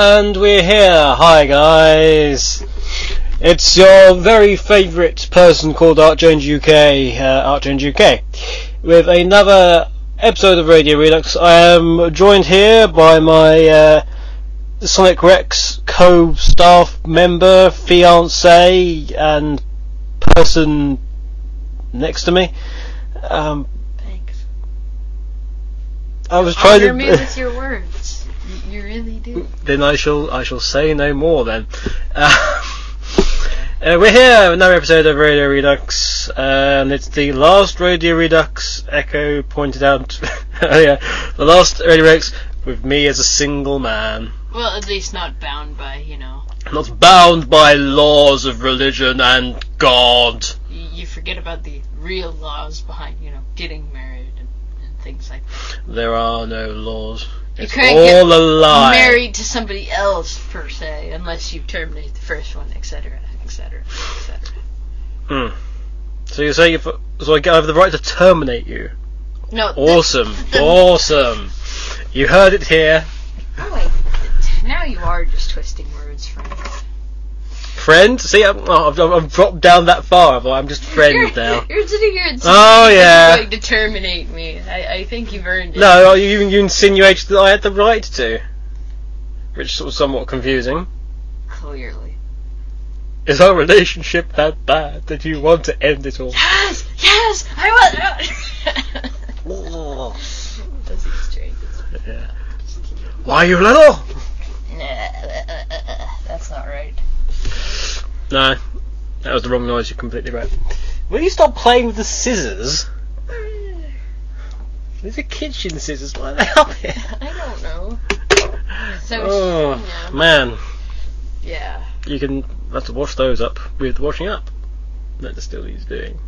And we're here. Hi guys. It's your very favourite person called Art Jones UK, uh, UK, with another episode of Radio Redux. I am joined here by my uh, Sonic Rex co-staff member, fiance, and person next to me. Um, Thanks. I was trying Honor to. me with your words. You, really do. then I shall I shall say no more then. Uh, uh, we're here with another episode of Radio Redux, and it's the last Radio Redux. Echo pointed out earlier, the last Radio Redux with me as a single man, Well, at least not bound by, you know. not bound by laws of religion and God. You, you forget about the real laws behind, you know, getting married and, and things like that. There are no laws. You It's can't all get a lie. Married to somebody else, per se, unless you terminate the first one, etc., etc., etc. Hmm. So you say if so I have the right to terminate you. No. Awesome, the- awesome. You heard it here. Oh, wait. Now you are just twisting words me. Friend? See, I'm, oh, I've, I've dropped down that far. but I'm just friend you're, now. You're sitting here Oh, yeah. to terminate me. I, I think you've earned it. No, oh, you, you insinuated that I had the right to. Which was somewhat confusing. Clearly. Is our relationship that bad that you want to end it all? Yes! Yes! I want. Does he straight? Yeah. Why you little? That's not right. No, that was the wrong noise. You're completely right. Will you stop playing with the scissors? These are kitchen scissors. Why are they up here? I don't know. So, Oh yeah. man, yeah. you can have to wash those up with washing up. That the still he's doing.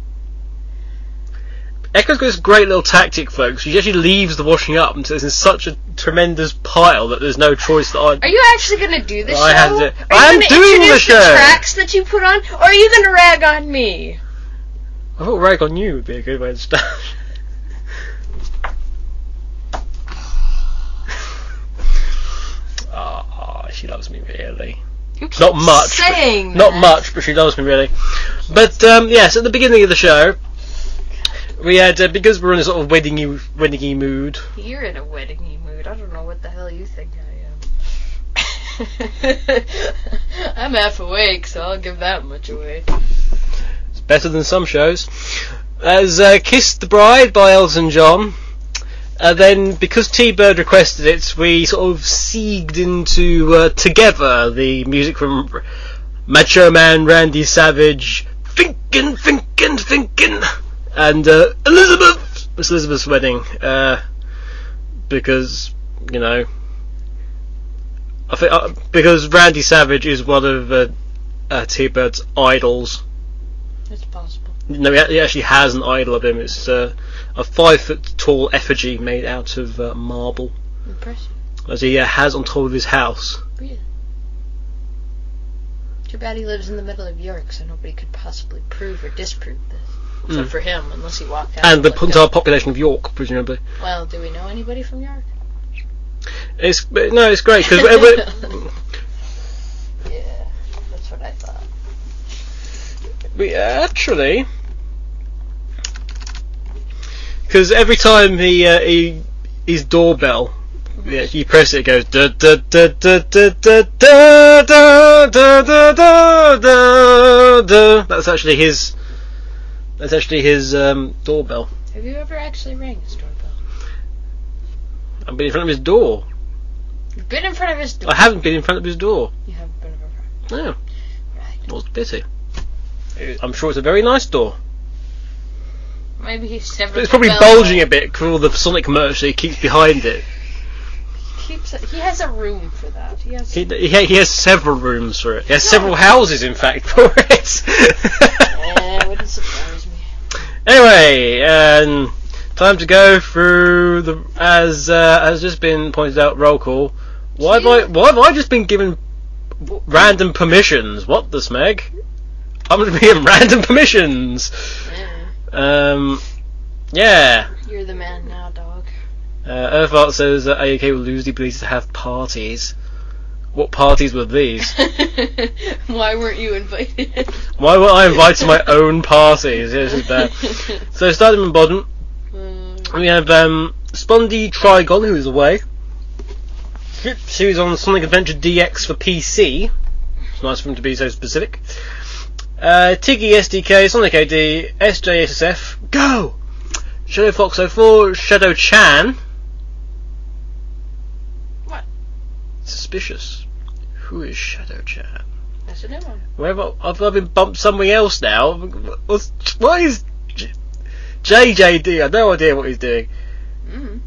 Echo's got this great little tactic, folks. She actually leaves the washing up until it's in such a tremendous pile that there's no choice that I. Are you actually gonna do the I show? had to- Are I you am doing the show. tracks that you put on, or are you gonna rag on me? I thought rag on you would be a good way to start. Ah, she loves me really. Not much. but- not much, but she loves me really. But um, yes, at the beginning of the show, we had uh, because we're in a sort of weddingy, weddingy mood. You're in a weddingy mood. I don't know what the hell you think I am. I'm half awake, so I'll give that much away. It's better than some shows. As uh, "Kiss the Bride" by Elton John. Uh, then, because T-Bird requested it, we sort of seeged into uh, together the music from Macho Man Randy Savage, Thinkin', Thinkin', Thinkin', and uh, Elizabeth, Miss Elizabeth's wedding, uh, because you know, I think uh, because Randy Savage is one of uh, uh, T-Bird's idols. It's possible. No, he he actually has an idol of him. It's uh, a five foot tall effigy made out of uh, marble, Impressive. as he uh, has on top of his house. Really? Too bad he lives in the middle of York, so nobody could possibly prove or disprove this. Hmm. Except for him, unless he walked out. And the entire up. population of York, presumably. Well, do we know anybody from York? It's no, it's great because Yeah, that's what I thought. we actually because every time he uh, he his doorbell. Yeah, you press it, it goes da da da da da da da da da da da da. That's actually his. That's actually his um, doorbell. Have you ever actually rang his doorbell? I've been in front of his door. You've been in front of his door. I haven't been in front of his door. You haven't been in front. No, Right. what's the pity? I'm sure it's a very nice door. Maybe he's several. But it's probably bulging a bit because all the Sonic merch that he keeps behind it. Keeps it, he has a room for that. He has. He, he, he has several rooms for it. He has several houses, in fact, for it. Eh, wouldn't surprise me. Anyway, um, time to go through the as uh, has just been pointed out. Roll call. Why have I why have I just been given random permissions? What the smeg? I'm going to be given random permissions. Eh, Um, yeah. you're the man now, dog. Uh, Earthart says that AOK will lose the ability to have parties. What parties were these? Why weren't you invited? Why were I invited to my own parties? It's bad. So starting from bottom, Mm, we have um, Spondy Trigon, who is away. Who's on Sonic Adventure DX for PC. It's nice for him to be so specific. Uh, Tiggy SDK, Sonic AD, SJSSF, go! Shadow Fox 04, Shadow Chan. What? Suspicious. Who is Shadow Chan? That's a new one. Where have I, have I been bumped something else now? What's, what is J- JJD? I have no idea what he's doing. Mm.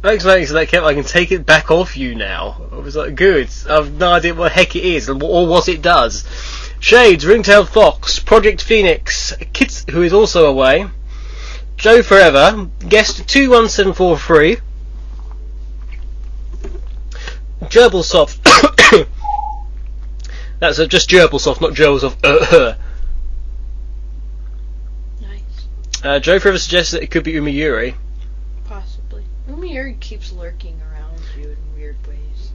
Thanks, mate. So that kept, I can take it back off you now. I was like, good. I've no idea what the heck it is or or what it does. Shades, Ringtail Fox, Project Phoenix, Kids, who is also away. Joe Forever, guest 21743. Gerbilsoft. That's uh, just Gerbilsoft, not Gerbilsoft. Uh, Nice. uh, Joe Forever suggests that it could be Umiyuri. Possibly. Umiyuri keeps lurking around you in weird ways.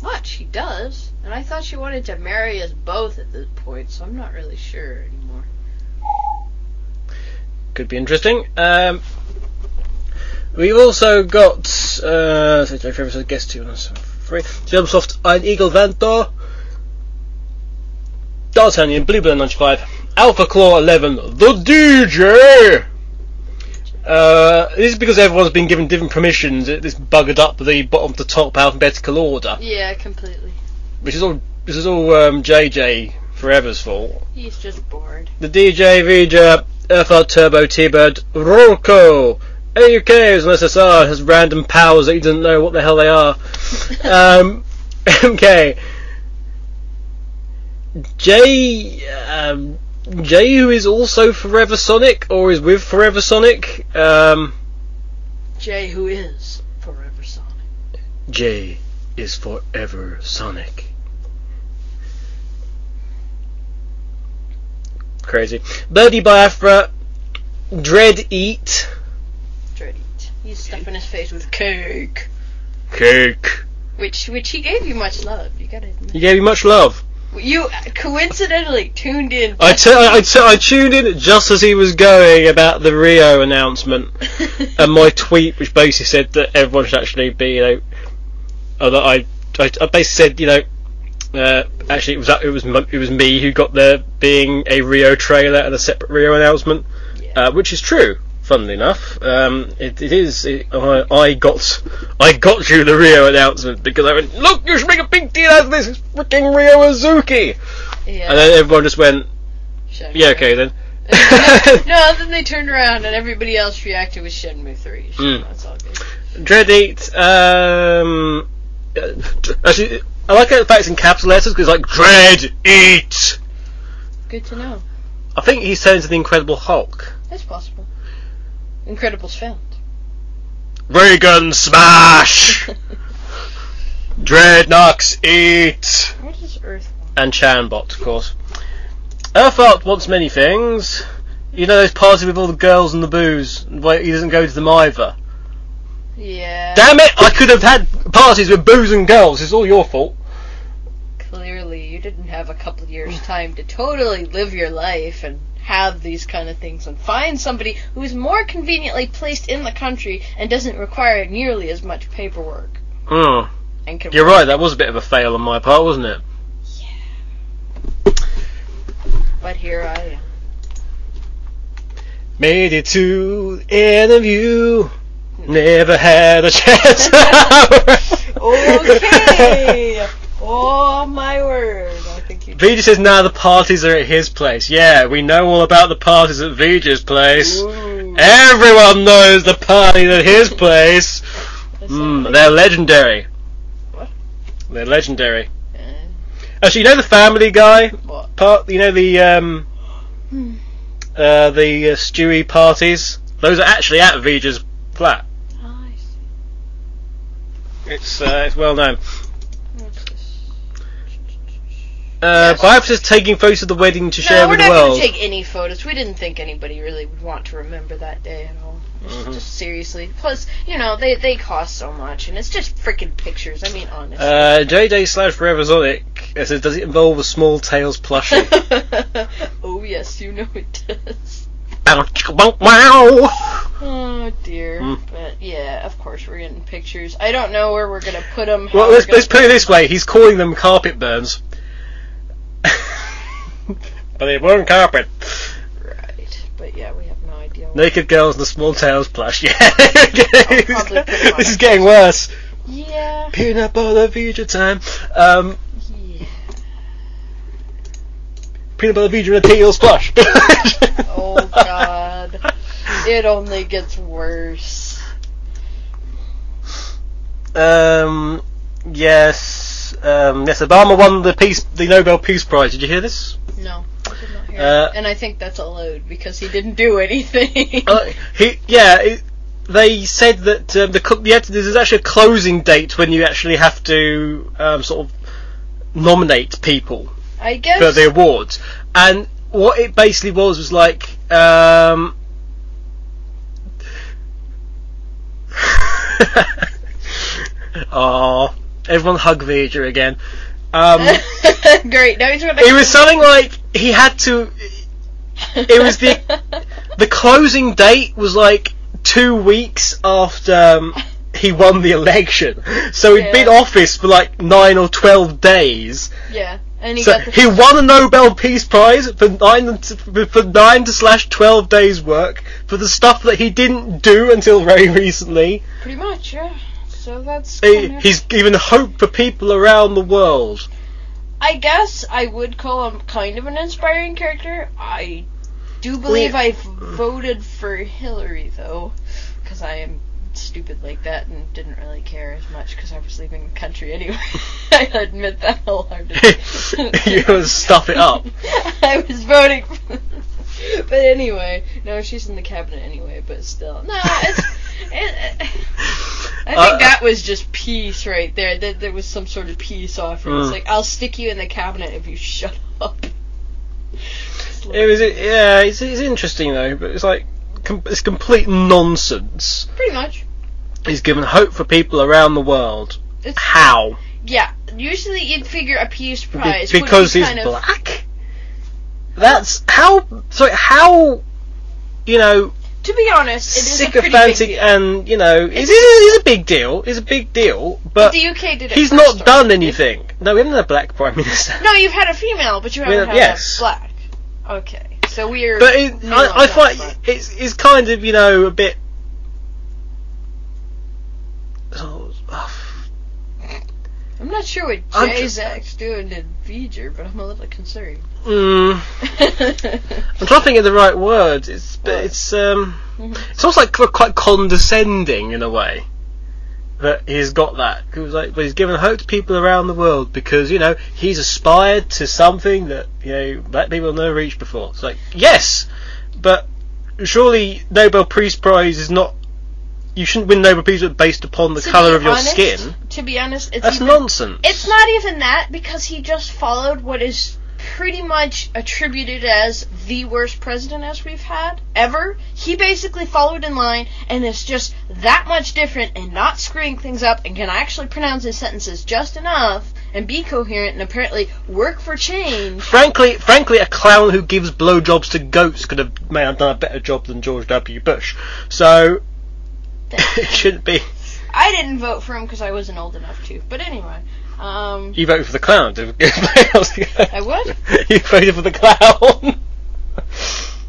What? She does? And I thought she wanted to marry us both at this point, so I'm not really sure anymore. could be interesting. Um, we've also got uh, so guest two and three. Gerbilsoft, Ein Eagle Vento, D'Artagnan, Bluebird 95, Alpha Claw 11, the DJ. Uh, this is because everyone's been given different permissions. It- This buggered up the bottom to top alphabetical order, Yeah, completely. which is all this is all um, JJ Forever's fault. He's just bored. The DJ, Vijay, Earthart Turbo, T-Bird, Rorco, AUKs an SSR has random powers that you didn't know what the hell they are. um, okay. Jay, um, Jay who is also Forever Sonic, or is with Forever Sonic, um, Jay, who is Forever Sonic. Jay is Forever Sonic. Crazy. Birdie Biafra, Dread Eat. He's stuffing his face with cake. Cake. Which which he gave you much love, you gotta admit. He gave you much love. You coincidentally tuned in. I, t- I, t- I tuned in just as he was going about the Rio announcement and my tweet, which basically said that everyone should actually be, you know, uh, that I, I, I basically said, you know, uh, actually it was it was it was me who got there being a Rio trailer and a separate Rio announcement, Yeah. uh, which is true. Funnily enough, um, it, it is. It, I, I got I got you the Rio announcement because I went, look, you should make a big deal out of this. It's freaking Ryo Hazuki, yeah. and then everyone just went, Shenmue. yeah, okay then. no, then they turned around and everybody else reacted with Shenmue 3. So Mm. that's all good. Dread Eat, um, actually, I like the fact it's in capital letters because it's like Dread Eat. Good to know. I think he's turned into the Incredible Hulk. That's possible. Incredibles filmed. Reagan Smash. Dreadnoks eat! What is Earth? And Chanbot, of course. Earthart wants many things. You know those parties with all the girls and the booze, where he doesn't go to them either. Yeah. Damn it! I could have had parties with booze and girls. It's all your fault. Clearly, you didn't have a couple of years' time to totally live your life and have these kind of things and find somebody who is more conveniently placed in the country and doesn't require nearly as much paperwork. Hmm. And can You're right. That was a bit of a fail on my part, wasn't it? Yeah. But here I am. Made it to the interview. Never had a chance. Okay. oh my word! Vijay says now the parties are at his place. Yeah, we know all about the parties at Vijay's place. Ooh. Everyone knows the parties at his place. Mm, they're legendary. What? They're legendary. Uh, Actually, you know the Family Guy what? part. You know the um, Hmm. uh, the uh, Stewie parties. Those are actually at Vijay's flat. I see. It's uh, it's well known. What's this? Uh, Yes. Bible says taking photos of the wedding to share No, we're with not the going world. to take any photos. We didn't think anybody really would want to remember that day at all. Just, Mhm. just seriously. Plus, you know, they they cost so much, and it's just freaking pictures. I mean, honestly. Uh, JJ slash Forever Sonic says, does it involve a small tails plushie? oh yes, you know it does. Bow, chicka, bow, wow. Oh dear. Mm. But yeah, of course we're getting pictures. I don't know where we're gonna put them. Well, let's, let's put it this way: he's calling them carpet burns, but it weren't carpet. Right, but yeah, we have no idea. what- Naked girls and the small tails plush. Yeah, probably put it this is getting worse. Yeah. Peanut butter future time. Um, Yeah. peanut butter future and a tails plush. Oh God. It only gets worse. Um, yes, um, yes. Obama won the peace, the Nobel Peace Prize. Did you hear this? No, I did not hear. Uh, it. And I think that's a load because he didn't do anything. Uh, he, yeah. It, they said that um, the cl- you there's actually a closing date when you actually have to um, sort of nominate people I guess. for the awards, and what it basically was was like. Um, oh, everyone hug Vijay again. Um, Great. Now he's it was something like he had to. it was the- The closing date was like two weeks after um, he won the election, so he'd been office for like nine or twelve days. yeah, and he so he won a Nobel Peace Prize for nine to, for nine to slash twelve days work for the stuff that he didn't do until very recently. Pretty much, yeah. So that's. He, he's given hope for people around the world. I guess I would call him kind of an inspiring character. I do believe I voted for Hillary though, because I am stupid like that and didn't really care as much because I was leaving the country anyway. I admit that wholeheartedly. You would stuff it up. I was voting. For but anyway, no, she's in the cabinet anyway. But still, no, it's. It, I think Uh, that was just peace right there. That there was some sort of peace offering. It's Mm. like I'll stick you in the cabinet if you shut up. Like- It was, yeah, it's, it's interesting though, but it's like com- it's complete nonsense. pretty much. He's given hope for people around the world. It's How? yeah. Usually you'd figure a peace prize would because be he's kind of, black. That's how. Sorry, how? You know, To be honest, it is a pretty big sycophantic and you know, it's, It's- it's, a big deal. It's a big deal, but the UK did it. he's not done anything. No, we haven't had a black prime minister. No, you've had a female, but you haven't Yeah, had yes. a black. Okay, so we're. But it, I, I find it's it's kind of you know a bit. Oh, I'm not sure what I'm Jay ju- Zach's doing to V'ger, but I'm a little concerned. mm, I'm trying to think of the right words. It's but it's um Mhm. it's almost like quite condescending in a way that he's got that. Was like, but he's given hope to people around the world because you know he's aspired to something that you know black people have never reached before. It's like yes, but surely Nobel Peace Prize is not you shouldn't win Nobel Peace based upon the To colour of your honest- skin. To be honest, it's That's even, nonsense. It's not even that because he just followed what is pretty much attributed as the worst president as we've had ever. He basically followed in line and is just that much different and not screwing things up and can actually pronounce his sentences just enough and be coherent and apparently work for change. Frankly, frankly, a clown who gives blowjobs to goats could have may have done a better job than George W. Bush. So it shouldn't be. I didn't vote for him because I wasn't old enough to. But anyway, um, You voted for the clown. I would. you voted for the clown.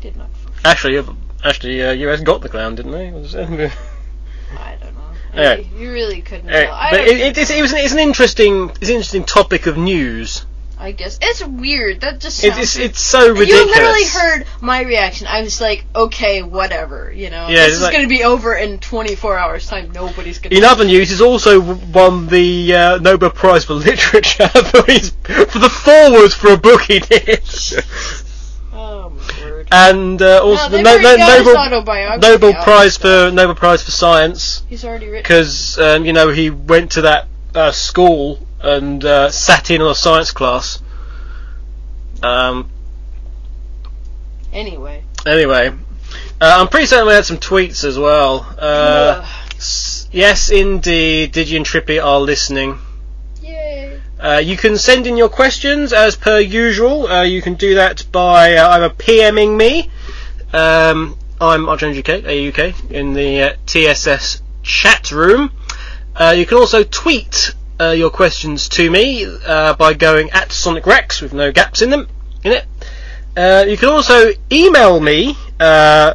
did not. Actually, uh, actually, uh, US got the clown, didn't they? I don't know. You really couldn't. I, but it, it, it's, it was an, it's an interesting, it's an interesting topic of news. I guess it's weird. That just sounds. it's it's so ridiculous. You literally heard my reaction. I was like, okay, whatever. You know, Yeah, this is like- going to be over in 24 hours time. Nobody's going to. In other news, he's also won the uh, Nobel Prize for Literature for his for the foreword for a book he did, Oh my word. and uh, also No, the no, no, Nobel Nobel Prize for Nobel Prize for Science He's already written. because um, you know he went to that uh, school and uh, sat in on a science class. Um, Anyway. anyway, uh, I'm pretty certain we had some tweets as well. Uh, s- yes, indeed, Digi and Trippy are listening. Yay. Uh, you can send in your questions as per usual. Uh, you can do that by uh, either PMing me. Um, I'm ArchangelUK, AUK, in the uh, TSS chat room. Uh, you can also tweet uh, your questions to me uh, by going at Sonic Rex with no gaps in them in it. Uh, you can also email me uh,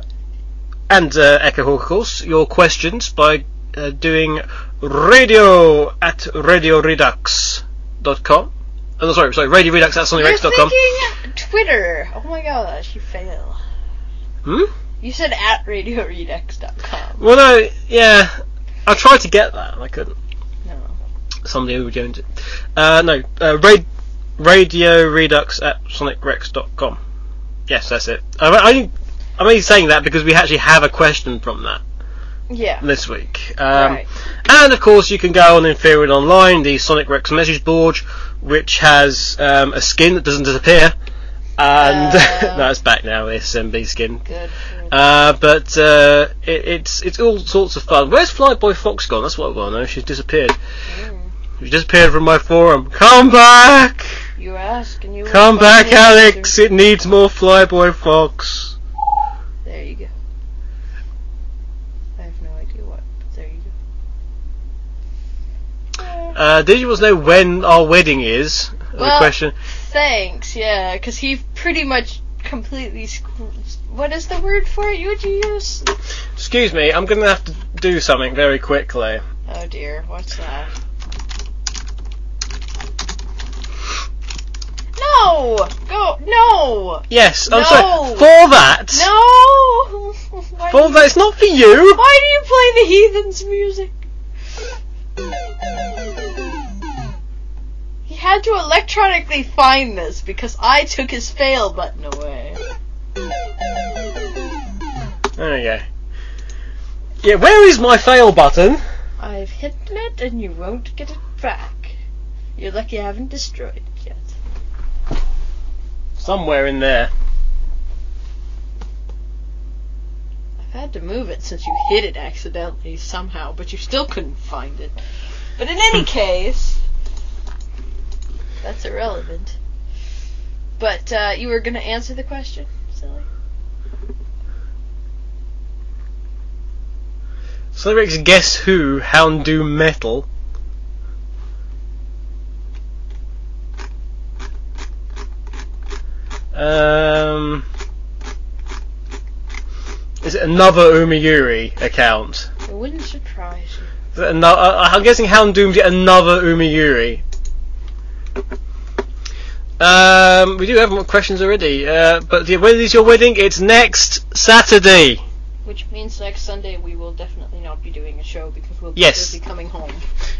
and uh, Echo Hawk, of course, your questions by uh, doing radio at radioredux.com. Oh, sorry, sorry, radio redux at You're thinking Twitter. Oh my gosh, you fail. Hmm? You said at radioredux.com. Well, no, yeah, I tried to get that and I couldn't. Somebody who joined it. Uh, no, uh, ra- radio redux at sonicrex.com. Yes, that's it. I, I, I'm only saying that because we actually have a question from that. Yeah. this week. Um, Right. And of course, you can go on Inferior Online, the Sonic Rex message board, which has um, a skin that doesn't disappear. And Uh. no, it's back now. The SMB skin. Good. Uh, but uh, it, it's it's all sorts of fun. Where's Flyboy Fox gone? That's what I want to know. She's disappeared. Mm. She disappeared from my forum. Come back! You ask and you Come back, the answer. Alex! It needs more Flyboy Fox. There you go. I have no idea what, but there you go. Uh, did you want to know when our wedding is? The Well- question. Thanks, yeah, because he pretty much completely. What is the word for it? You would you use? Excuse me, I'm going to have to do something very quickly. Oh dear, what's that? No! Go! No! Yes, I'm No. sorry. For that, No! Why, for that, it's not for you. why do you play the heathens music? He had to electronically find this because I took his fail button away. There we go. Yeah, where is my fail button? I've hidden it and you won't get it back. You're lucky I haven't destroyed it. Somewhere in there. I've had to move it since you hit it accidentally somehow, but you still couldn't find it. But in any case, that's irrelevant. But uh, you were going to answer the question, silly. So Rick's Guess Who, Houndoom Metal. Um, is it another Umiyuri account? It wouldn't surprise you. Is it ano- uh, I'm guessing Houndoom's yet another Umiyuri. Um, we do have more questions already, uh, but when is your wedding? It's next Saturday. Which means next Sunday we will definitely not be doing a show because we'll be Yes. busy coming home.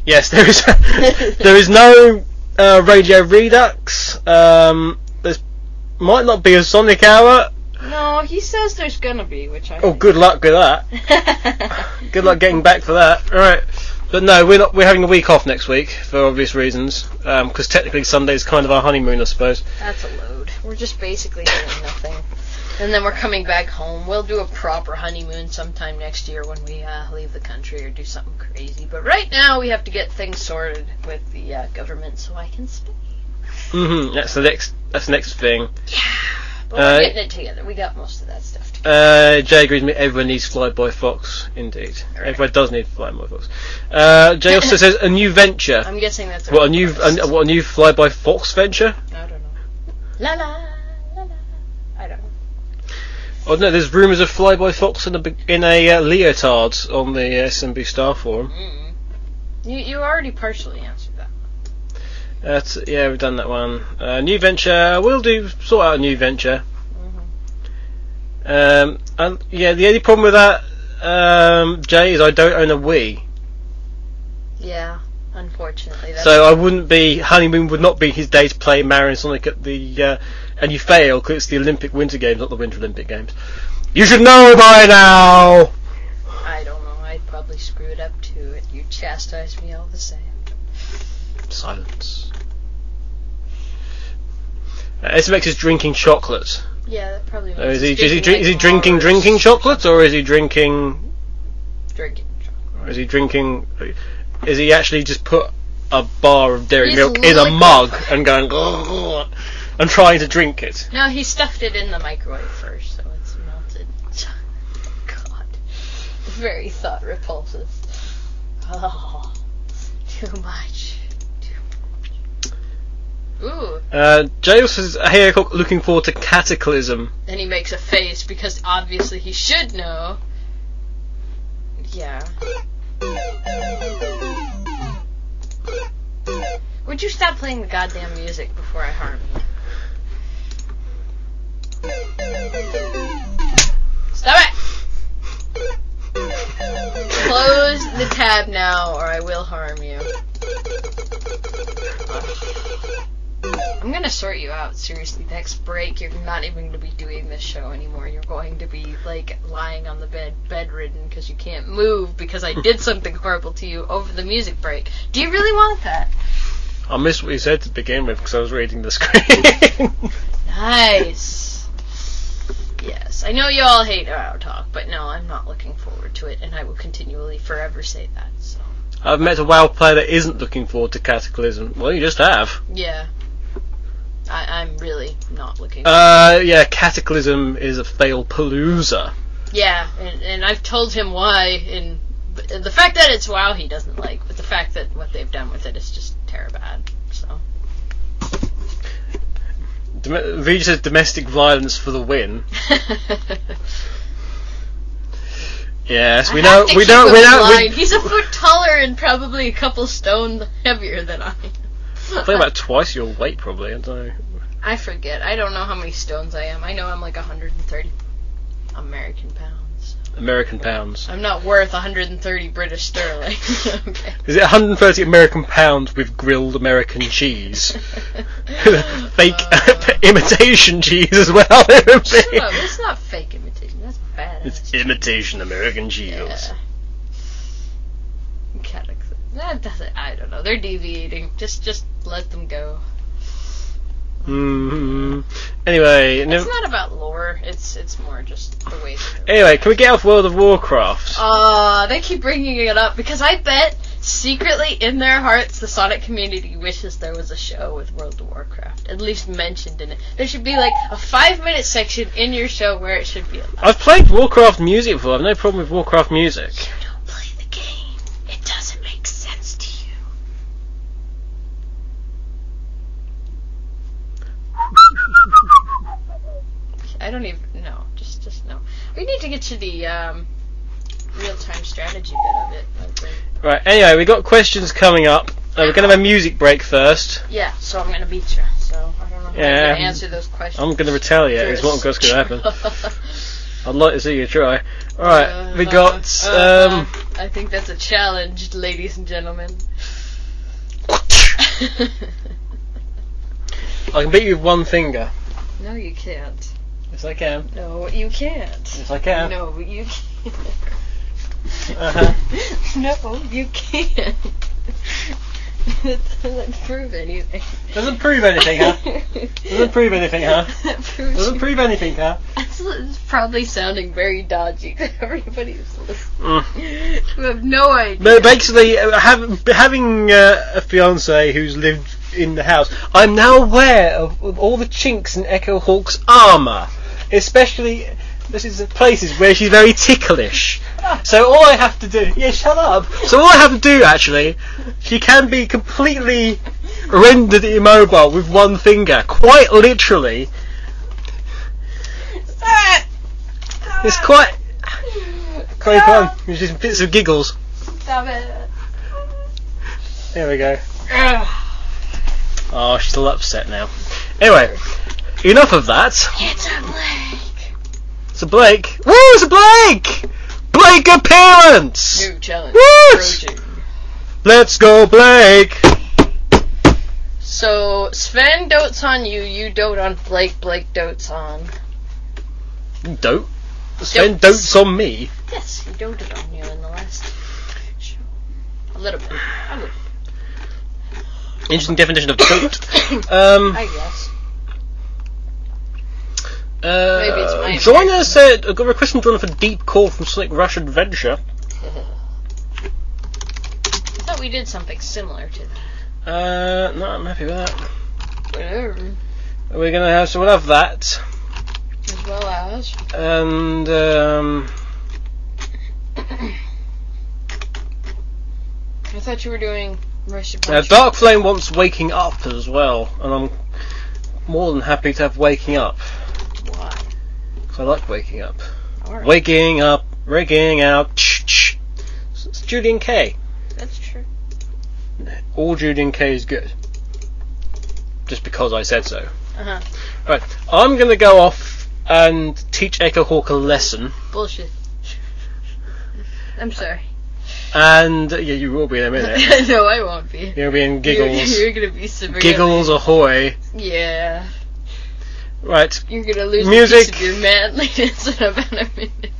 Yes, there is there is no uh, Radio Redux. Um, might not be a Sonic Hour. No, he says there's gonna be, which I. Oh, good luck with that. Good luck getting back for that. All right. But no, we're not. We're having a week off next week for obvious reasons. Because technically Sunday is kind of our honeymoon, I suppose. That's a load. We're just basically doing nothing. And then we're coming back home. We'll do a proper honeymoon sometime next year when we uh, leave the country or do something crazy. But right now we have to get things sorted with the uh, government so I can stay. Hmm That's the next. That's the next thing. Yeah, But Uh, we're getting it together. We got most of that stuff together. Uh, Jay agrees with me. Everyone needs Flyboy Fox. Indeed, Alright. everyone does need Flyboy Fox. Uh, Jay also says a new venture. I'm guessing that's What a new a, what a new Flyboy Fox venture? I don't know. La la la la. I don't know. Oh no, there's rumours of Flyboy Fox in a big- in a uh, leotard on the SMB Star forum. Mm. You you already partially answered That's yeah, we've done that one. Uh, new venture. We'll do sort out a new venture. Um, and yeah, the only problem with that, um, Jay, is I don't own a Wii, Yeah, unfortunately. So I wouldn't be honeymoon would not be his day to play Mario and Sonic at the uh, and you fail because it's the Olympic Winter Games, not the Winter Olympic Games. You should know by now. I don't know. I'd probably screw it up too. You chastise me all the same. Silence. Uh, SMX is drinking chocolate. Yeah, that probably. Uh, is he is he, drink, is he drinking drinking chocolate or is he drinking Drinking. chocolate. or is he drinking? Is he actually just put a bar of dairy He's milk in a mug and going and trying to drink it? No, he stuffed it in the microwave first, so it's melted. God, very thought repulsive. Oh, too much. Ooh, Uh, also says, looking forward to Cataclysm." and he makes a face because obviously he should know. Yeah. Would you stop playing the goddamn music before I harm you? Stop it! Close the tab now, or I will harm you. I'm gonna sort you out, seriously. Next break, you're not even gonna be doing this show anymore. You're going to be, like, lying on the bed, bedridden, because you can't move because I did something horrible to you over the music break. Do you really want that? I missed what you said to begin with because I was reading the screen. Nice. Yes, I know you all hate our talk, but no, I'm not looking forward to it, and I will continually forever say that. So, I've met a WoW player that isn't looking forward to Cataclysm. Well, you just have. yeah, I, I'm really not looking. Uh, yeah, Cataclysm is a fail palooza. yeah, and, and I've told him why. And the fact that it's WoW he doesn't like, but the fact that what they've done with it is just terrible. So, Dom- Vijay says domestic violence for the win. Yes, we I know, we know, him we in know. line. We, He's a foot taller and probably a couple stone heavier than I. I think about twice your weight, probably. I don't know. I forget. I don't know how many stones I am. I know I'm like 130 American pounds. American pounds. I'm not worth 130 British sterling. okay. Is it 130 American pounds with grilled American cheese? Fake Uh, imitation cheese as well. Shut up, it's not fake imitation. That's bad. It's imitation American cheese. yeah. That doesn't. I don't know. They're deviating. Just, just let them go. hmm Anyway, no, It's not about lore. It's, it's more just the way. anyway, can we get off World of Warcraft? Uh, they keep bringing it up because I bet secretly in their hearts the Sonic community wishes there was a show with World of Warcraft, at least mentioned in it. There should be like a five minute section in your show where it should be allowed. I've played Warcraft music before. I've no problem with Warcraft music. You don't play the game. It doesn't make sense to you. I don't even know. Just, just no. We need to get to the um, real time strategy bit of it. Right. Anyway, we got questions coming up. Uh, we're gonna have a music break first. Yeah, so I'm gonna beat you. So I don't know how Yeah. I'm gonna answer those questions. I'm gonna retaliate. Is what what's gonna happen. I'd like to see you try. All right. we got. Uh, Um, I think that's a challenge, ladies and gentlemen. I can beat you with one finger. no, you can't. Yes, I can. No, you can't. Yes, I can. No, you can't. Uh-huh. no, you can't. that doesn't prove anything. Doesn't prove anything, huh? Doesn't prove anything, huh? Doesn't prove anything, huh? It's, probably sounding very dodgy to everybody who's listening. Mm. Who have no idea. But basically, uh, have, having uh, a fiance who's lived in the house, I'm now aware of, of all the chinks in Echo Hawk's armour, especially this is places where she's very ticklish. So all I have to do, yeah, shut up. So all I have to do actually, she can be completely rendered immobile with one finger, quite literally. Stop! It's quite quite fun. It's just bits of giggles. Stop it. There we go. Oh, she's still upset now. Anyway, enough of that. It's a Blake. It's a Blake. Woo, it's a Blake! Blake appearance! New challenge. What? approaching. Let's go, Blake! So Sven dotes on you, you dote on Blake, Blake dotes on. Dote. Sven Dotes. dotes on me. Yes, he doted on you in the last show. A little bit. A little Interesting definition of dote. Um, I guess. Uh, Maybe it's my Joiner said, I got a request from Joiner for Deep Core from Sonic Rush Adventure. I thought we did something similar to that. Uh, no, I'm happy with that. Whatever. We're gonna have, so we'll have that. As well as. And, um, I thought you were doing Rush Now, Dark Flame wants waking up as well, and I'm more than happy to have waking up. Why? I like waking up. Alright. Waking up, waking out. Ch ch. It's Julien-K. That's true. All Julien-K is good. Just because I said so. Uh huh. Right, I'm gonna go off and teach Echo Hawk a lesson, Bullshit. I'm sorry. and yeah, you will be in a minute. no, I won't be. You'll be in giggles. You're, you're gonna be severely. Giggles ahoy! Yeah. Right, You're gonna lose Music. a piece of your manliness in about a minute.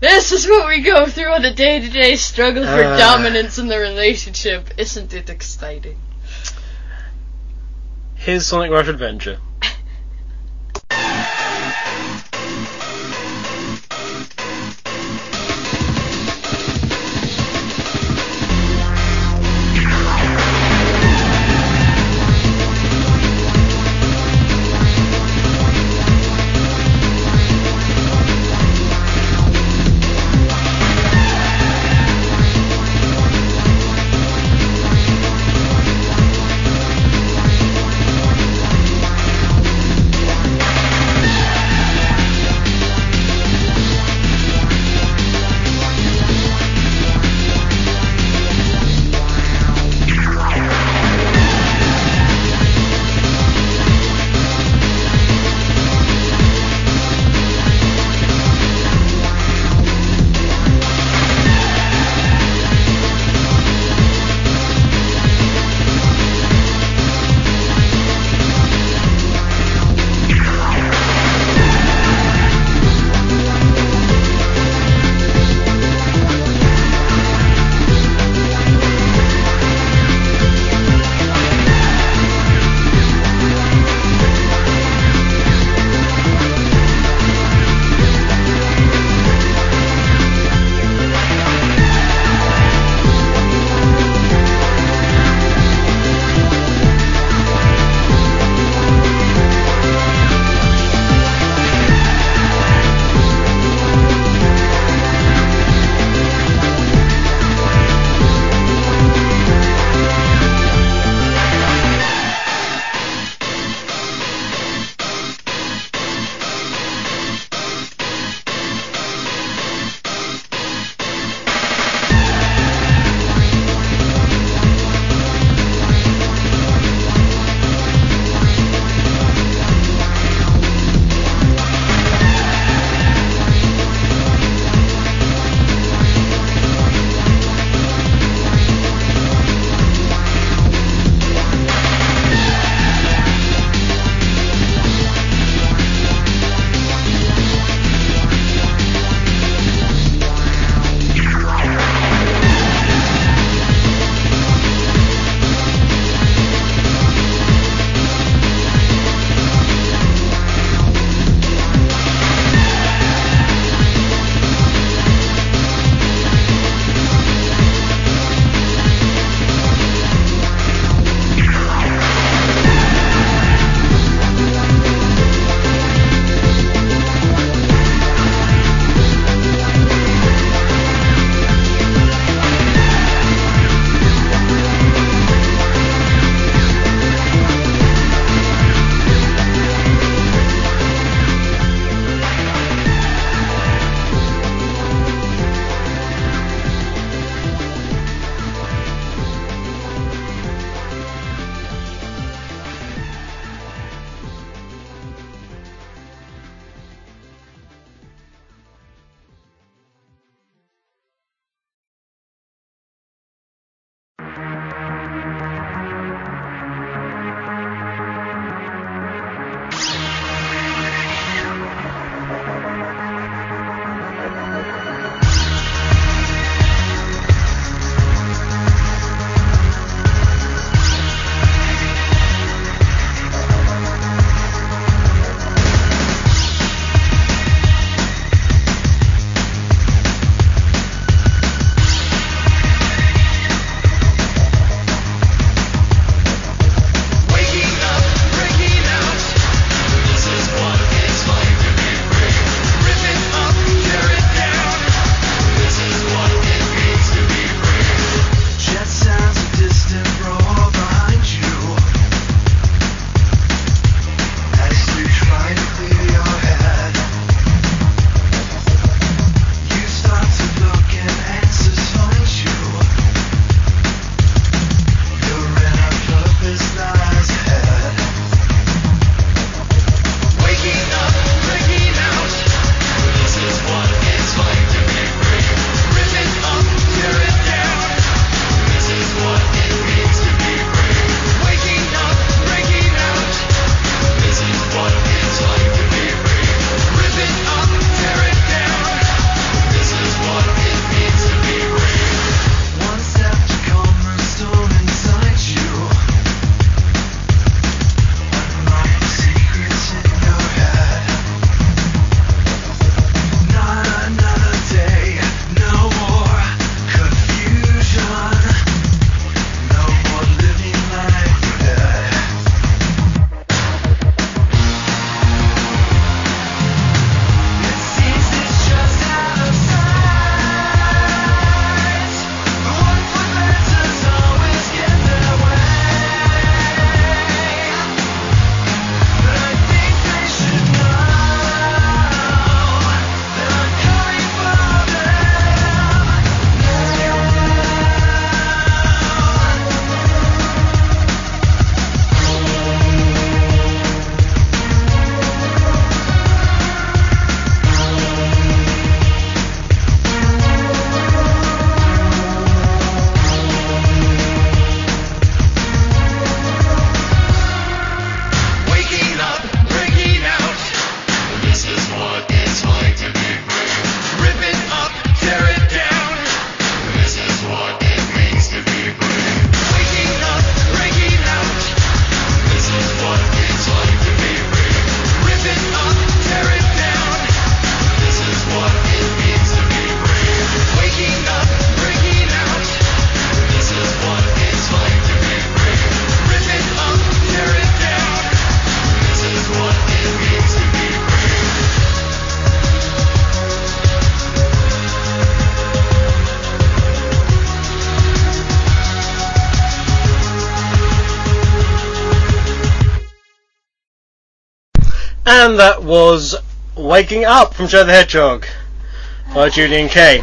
This is what we go through on a day-to-day struggle for Ah. dominance in the relationship. Isn't it exciting? here's Sonic Rush Adventure. And that was Waking Up from Joe the Hedgehog by ah. Julien-K.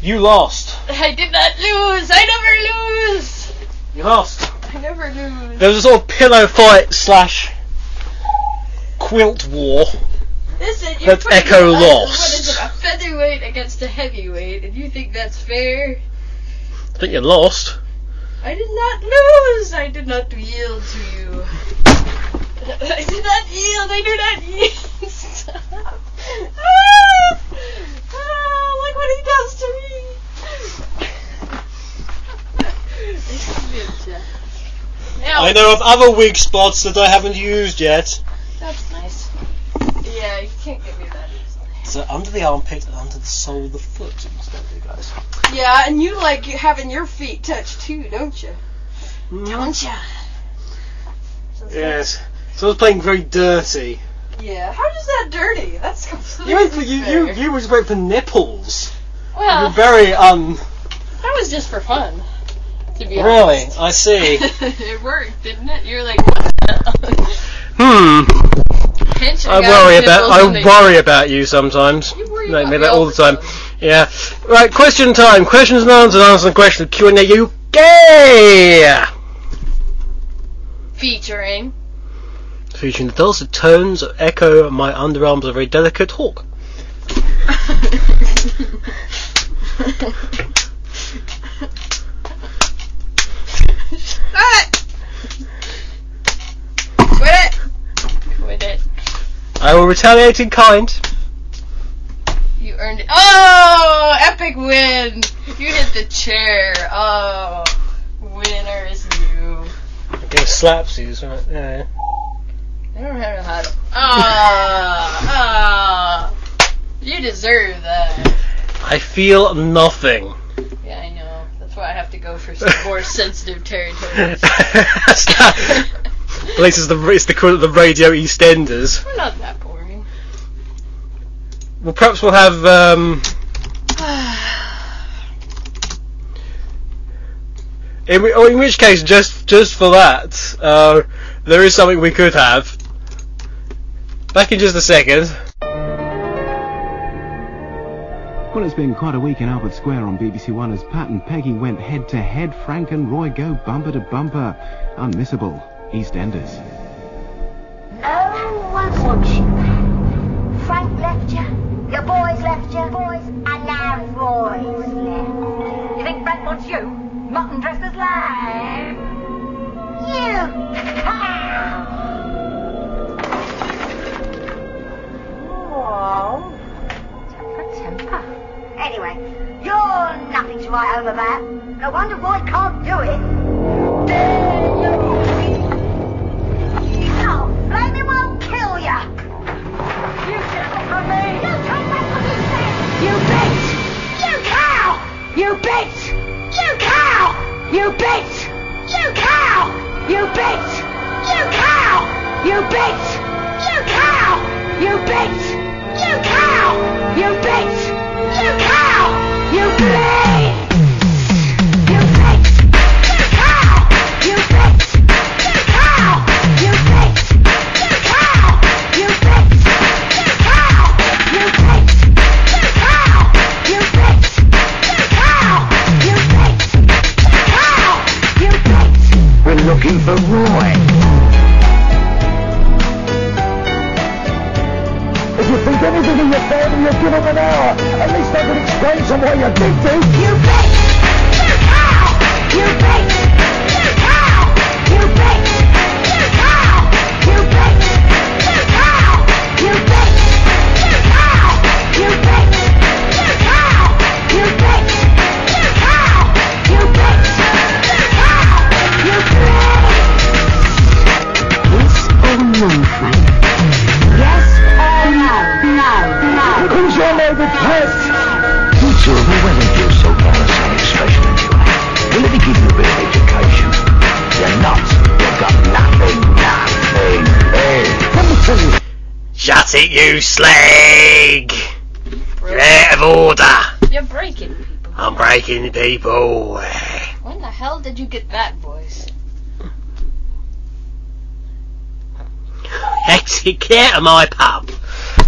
You lost. I did not lose. I never lose. You lost. I never lose. There was a sort of pillow fight slash quilt war. Listen, you're That's Echo lost. What is it? A featherweight against a heavyweight, and you think that's fair? I think you lost. I did not lose. I did not yield to you. I did not yield. I do not yield. Stop. Ah! Ah, look what he does to me. Now, I know of other weak spots that I haven't used yet. That's nice. Yeah, you can't get me. So under the armpit and under the sole of the foot instead, you guys. Yeah, and you like having your feet touched too, don't you? Don't you? Yes. So I was playing very dirty. Yeah. How is that dirty? That's completely You went for you you fair. you was went for nipples. Well, You're very um that was just for fun. To be really. honest. I see. it worked, didn't it? You're like, what? hmm. Pinch a I worry about I and they- worry about you sometimes. You worry Like about me me that all all the the time. time. Yeah. Right. Question time. Questions and answers. Answer and question. Q and A UK. Featuring. Featuring the dulcet tones of Echo. My underarms are very delicate. Hawk. Shut! I will retaliate in kind. You earned it. Oh! Epic win! You hit the chair. Oh. Winner is you. I'm getting slapsies, right? Yeah. I don't know how to. Ah! Ah! You deserve that. I feel nothing. Yeah, I know. That's why I have to go for some more sensitive territories. That's not- At least it's the it's the equivalent of the radio EastEnders. We're not that boring. Well, perhaps we'll have um, in, whi- oh, in which case, just just for that, uh, there is something we could have. Back in just a second. Well, it's been quite a week in Albert Square on BBC One as Pat and Peggy went head to head. Frank and Roy go bumper to bumper. Unmissable. EastEnders. No one wants you. Frank left you. Your boys left you. Boys. And now Roy's left. You think Frank wants you? Mutton dressed as lamb? You cow! Oh. Temper, temper. Anyway, you're nothing to write home about. No wonder Roy can't do it. You bitch. You cow. You bitch. You cow. You bitch. You cow. You bitch. You cow. You bitch. You cow. You bitch. You cow. You bitch. We're Roy. If you think anything of your family, you give them an hour. At least I can explain some way you did do. People. People. When the hell did you get that voice? Hectic care of my pub.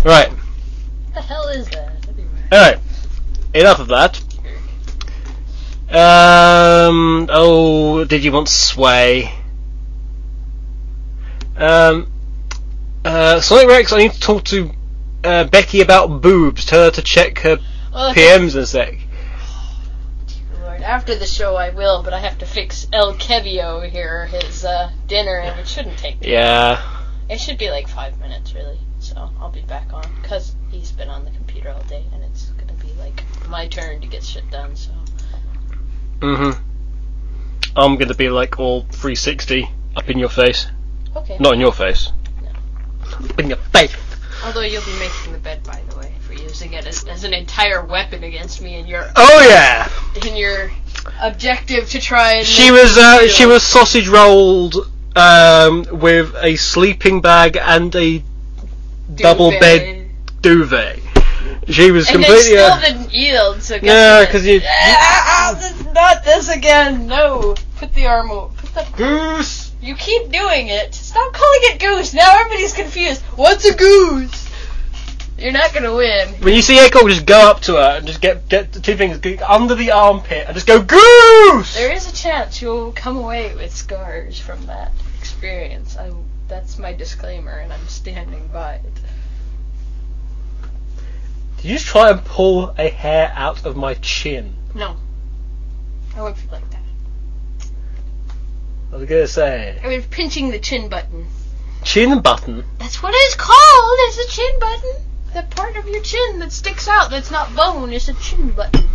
Right. What the hell is that? Anyway. Alright. Enough of that. Um. Oh, did you want Sway? Um. Uh, Sonic Rex, I need to talk to uh, Becky about boobs. Tell her to check her Well, PMs in a sec. After the show I will, but I have to fix El Kevio here, his uh, dinner, and it shouldn't take. Yeah. It should be like five minutes, really. So I'll be back on because he's been on the computer all day, and it's gonna be like my turn to get shit done. So Mhm. I'm gonna be like all 360 up in your face. okay. Not in your face. Up in your face. Although you'll be making the bed, by the way, using it as, as an entire weapon against me in your Oh yeah. in your objective to try and. She was uh, she was sausage rolled um, with a sleeping bag and a double bed duvet. She was And it completely. still uh, didn't yield. So Yeah, what? 'cause you- Ah, this- not this again. No, put the arm over. Put the goose. You keep doing it. Stop calling it goose. Now everybody's confused. What's a goose? You're not gonna win. When you see Echo, just go up to her and just get get the two fingers get under the armpit and just go goose. There is a chance you'll come away with scars from that experience. I, that's my disclaimer, and I'm standing by it. Did you just try and pull a hair out of my chin? No, I won't feel like that. I was gonna say I was pinching the chin button. chin button. That's what it's called. It's a chin button. The part of your chin that sticks out that's not bone is a chin button.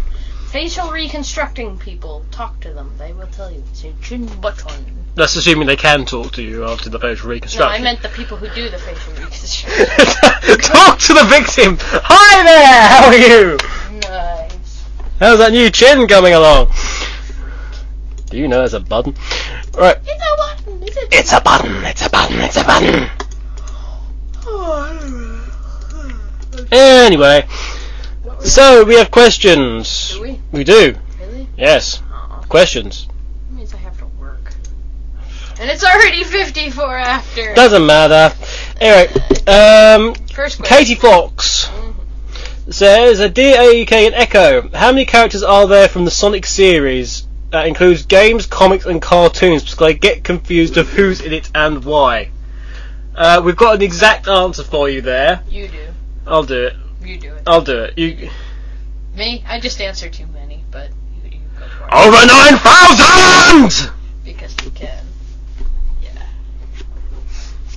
Facial reconstructing people, talk to them. They will tell you it's a chin button. That's assuming they can talk to you after the facial No, reconstruction. I meant the people who do the facial reconstruction. Talk to the victim. Hi there. How are you? nice. How's that new chin coming along? Do you know there's a button? Right. It's a button. It's a It's a button. It's a button. It's a button. Oh, Anyway, so we have questions. Do we? We do. Really? Yes. Aw. Questions. That means I have to work. And it's already 54 after. Doesn't matter. Anyway, um, First question. Katie Fox says, uh, Dear AUK and Echo, how many characters are there from the Sonic series? That includes games, comics, and cartoons, because I get confused of who's in it and why. Uh, we've got an exact answer for you there. You do. I'll do it. You do it. I'll do it. You Me? I just answer too many, but you, you go for it. over nine thousand. Because you can. Yeah.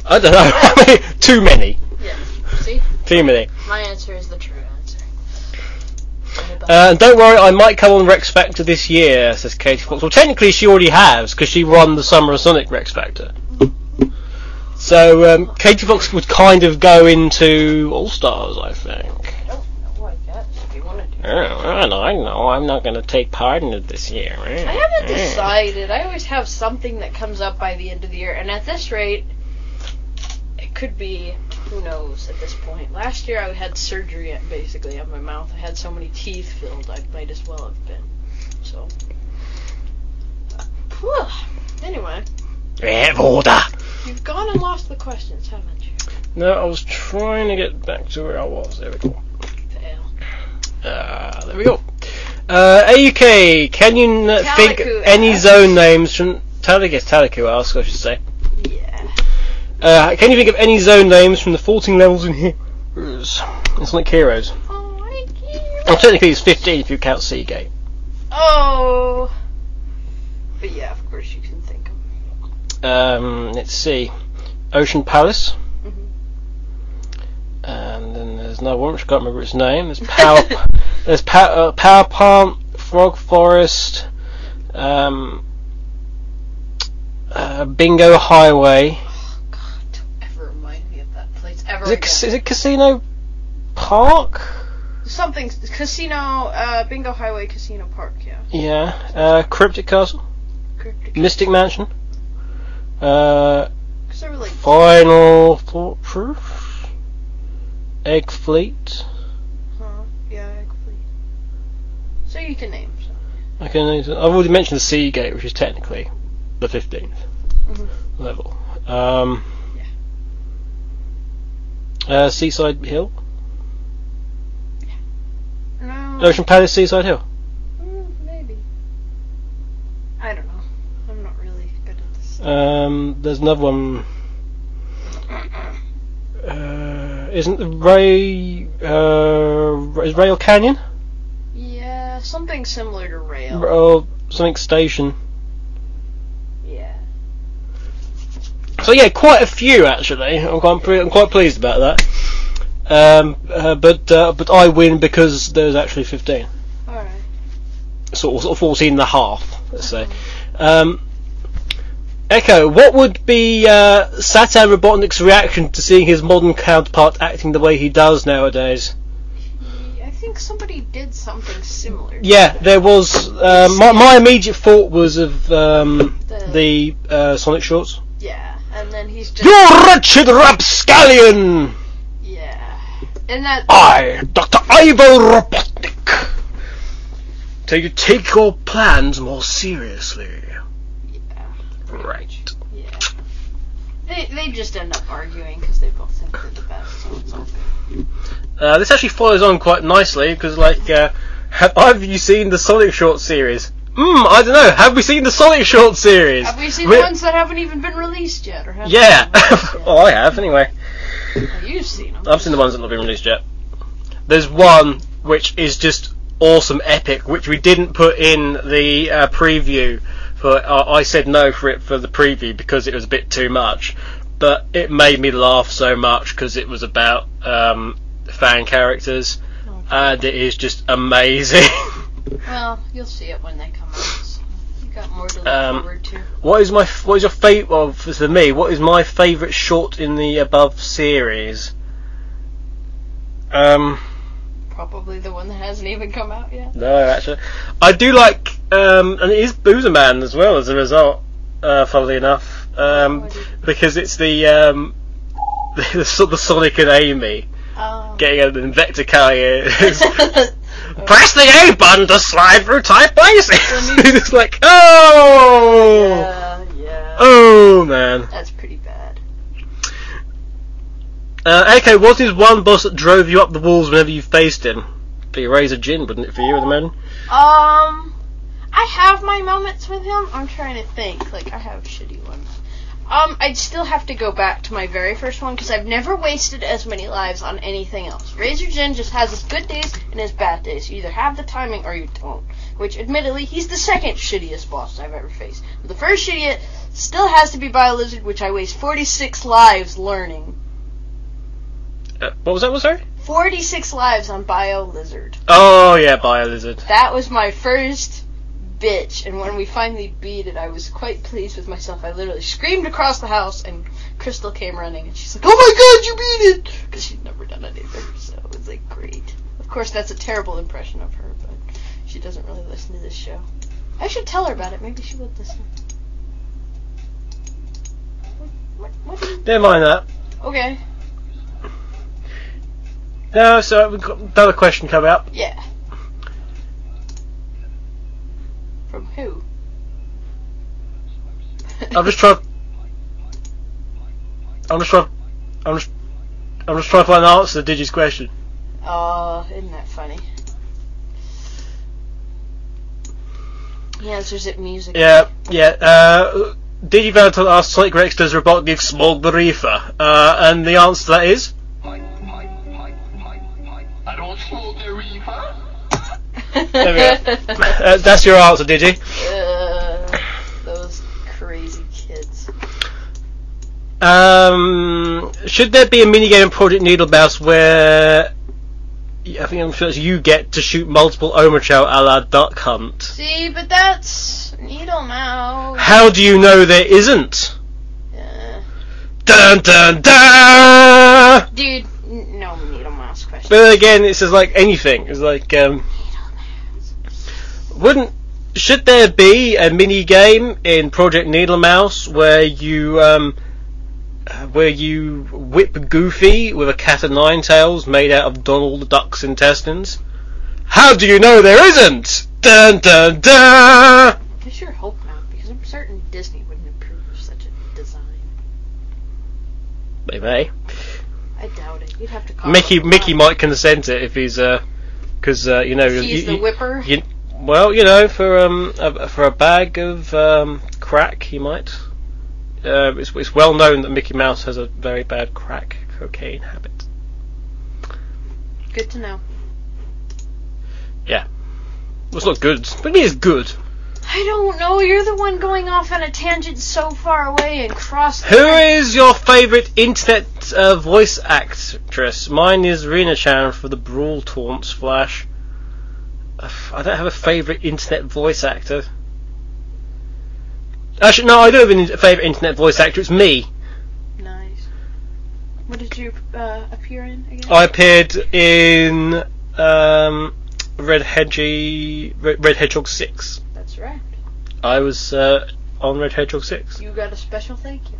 I don't know. How many? Too many. Yeah. See? Too many. My answer is the true answer. Uh, and don't worry, I might come on Rex Factor this year, says Katie Fox. Well, technically she already has, because she won the Summer of Sonic Rex Factor. So, um, Katie Fox would kind of go into All Stars, I think. I don't know, I guess, if you want to do Oh, I know, I know, I'm not going to take part in it this year. I haven't decided. I always have something that comes up by the end of the year, and at this rate, it could be who knows at this point. Last year I had surgery basically on my mouth. I had so many teeth filled, I might as well have been. So, Whew. anyway, Rev order! You've gone and lost the questions, haven't you? No, I was trying to get back to where I was. There we go. Fail. Uh, there we go. Uh, AUK, can you n- think Taliku any asks. zone names from... Taliku, Taliku asks, I should say. Yeah. Uh, can you think of any zone names from the 14 levels in Heroes? It's like Heroes. Oh, I can't. Well, technically it's 15 if you count Sea Gate. Oh. But yeah, of course you can think of. Um, let's see. Ocean Palace. Mhm. And then there's another one which I can't remember its name. There's Power. there's pa- uh, Power Plant, Frog Forest, um, uh, Bingo Highway. God, don't ever remind me of that place ever Is it, is it Casino Park? Something casino, uh, Bingo Highway Casino Park. Yeah. Yeah. Uh, Cryptic Castle, Cryptic- Mystic Mansion. Uh, they Final Thought Proof. Egg Fleet. Huh? Yeah, egg fleet. So you can name some. Okay, I've already mentioned the Sea Gate, which is technically the 15th Mhm. level. Um, Yeah. Uh, Seaside Hill? No. Ocean Palace, Seaside Hill. Mm, maybe. I don't know. I'm not really good at this. Um, there's another one. Uh, isn't the Ray uh, is Rail Canyon Yeah, something similar to rail. or something station? Yeah. So yeah, quite a few actually. I'm quite I'm quite pleased about that. Um, uh, but uh, but I win because there's actually 15, All right. sort of, sort of 14 and a half, let's say. Um, Echo, what would be uh, SatAM Robotnik's reaction to seeing his modern counterpart acting the way he does nowadays? I think somebody did something similar. Yeah, there was. Uh, my, my immediate thought was of um, The- the uh, Sonic shorts. Yeah, and then he's just. You wretched rapscallion! Yeah. And that. I, Dr. Ivo Robotnik. So you take your plans more seriously. Right. Yeah. They, they just end up arguing because they both think they're the best, so it's all good. Uh, this actually follows on quite nicely because, like, uh, have you seen the Sonic short series? Hmm, I don't know. Have we seen the Sonic short series? Have we seen We- the ones that haven't even been released yet? Or have Yeah. yet? oh, I have anyway. Oh, you've seen them. I've seen the ones that have not been released yet. There's one which is just awesome, epic, which we didn't put in the uh, preview. For uh, I said no for it for the preview because it was a bit too much, but it made me laugh so much because it was about um, fan characters, and it is just amazing. Well, you'll see it when they come out. So you got more to look Um, forward to. what is my what is your favorite? Well, for me, what is my favourite short in the above series? Um. Probably the one that hasn't even come out yet. No, actually, I do like, um, and it is Boozer Man as well as a result. Uh, funnily enough, um, it? because it's the um, the, of Sonic and Amy Um, getting an Invectically. Press the A button to slide through tight places. it's like, oh, yeah, yeah. oh man. That's pretty bad. Uh, okay, what is one boss that drove you up the walls whenever you faced him? Be Erazor Djinn, wouldn't it, for you at the moment? Um, I have my moments with him. I'm trying to think. Like, I have shitty ones. Um, I'd still have to go back to my very first one because I've never wasted as many lives on anything else. Erazor Djinn just has his good days and his bad days. You either have the timing or you don't. Which, admittedly, he's the second shittiest boss I've ever faced. But the first shittiest still has to be Bio-Lizard, which I waste 46 lives learning. Uh, what was that? Was sorry? 46 lives on Bio-Lizard. Oh yeah, Bio Lizard. That was my first bitch, and when we finally beat it, I was quite pleased with myself. I literally screamed across the house, and Crystal came running, and she's like, "Oh my god, you beat it!" Because she'd never done it either, so it was like great. Of course, that's a terrible impression of her, but she doesn't really listen to this show. I should tell her about it. Maybe she would listen. What? What? what you- Never mind that. okay. No, so we've got another question coming up. Yeah. From who? I'm just trying. I'm just trying. I'm just. I'm just trying to find the answer to Digi's question. Oh, isn't that funny? He answers it musically. Yeah, yeah. Uh, Digi Valentine asked Sonic Rex does Robotnik smog the reefer? Uh, and the answer to that is I don't smoke the reefer. There we go. uh, that's your answer, Digi. uh, those crazy kids. Um, should there be a minigame in Project Needlemouse where I think I'm sure it's you get to shoot multiple Omochao a la Duck Hunt? See, but that's Needlemouse. How do you know there isn't? Uh, Dun dun dun! dude, n- no Needlemouse question. But again, it's just like anything. It's like, um, wouldn't should there be a mini game in Project Needlemouse where you um, where you whip Goofy with a cat of nine tails made out of Donald Duck's intestines? How do you know there isn't? Dun dun dun! I sure hope not, because I'm certain Disney wouldn't approve of such a design. They may. I doubt it. You'd have to call Mickey Mickey might consent it if he's uh, because uh, you know He's you- the whipper. you- well, you know, for um a, for a bag of um crack, he might. Uh, it's, it's well known that Mickey Mouse has a very bad crack cocaine habit. Good to know. Yeah. Well, it's not good, but it is good. I don't know. You're the one going off on a tangent so far away and cross. Who is your favourite internet uh, voice actress? Mine is Rena Chan for the Brawl Taunts Flash. I don't have a favourite internet voice actor. Actually, no, I do have a favourite internet voice actor. It's me. Nice. What did you uh, appear in again? I appeared in um, Red Hedgy, Red, Hedgehog Six. That's right. I was uh, on Red Hedgehog Six. You got a special thank you.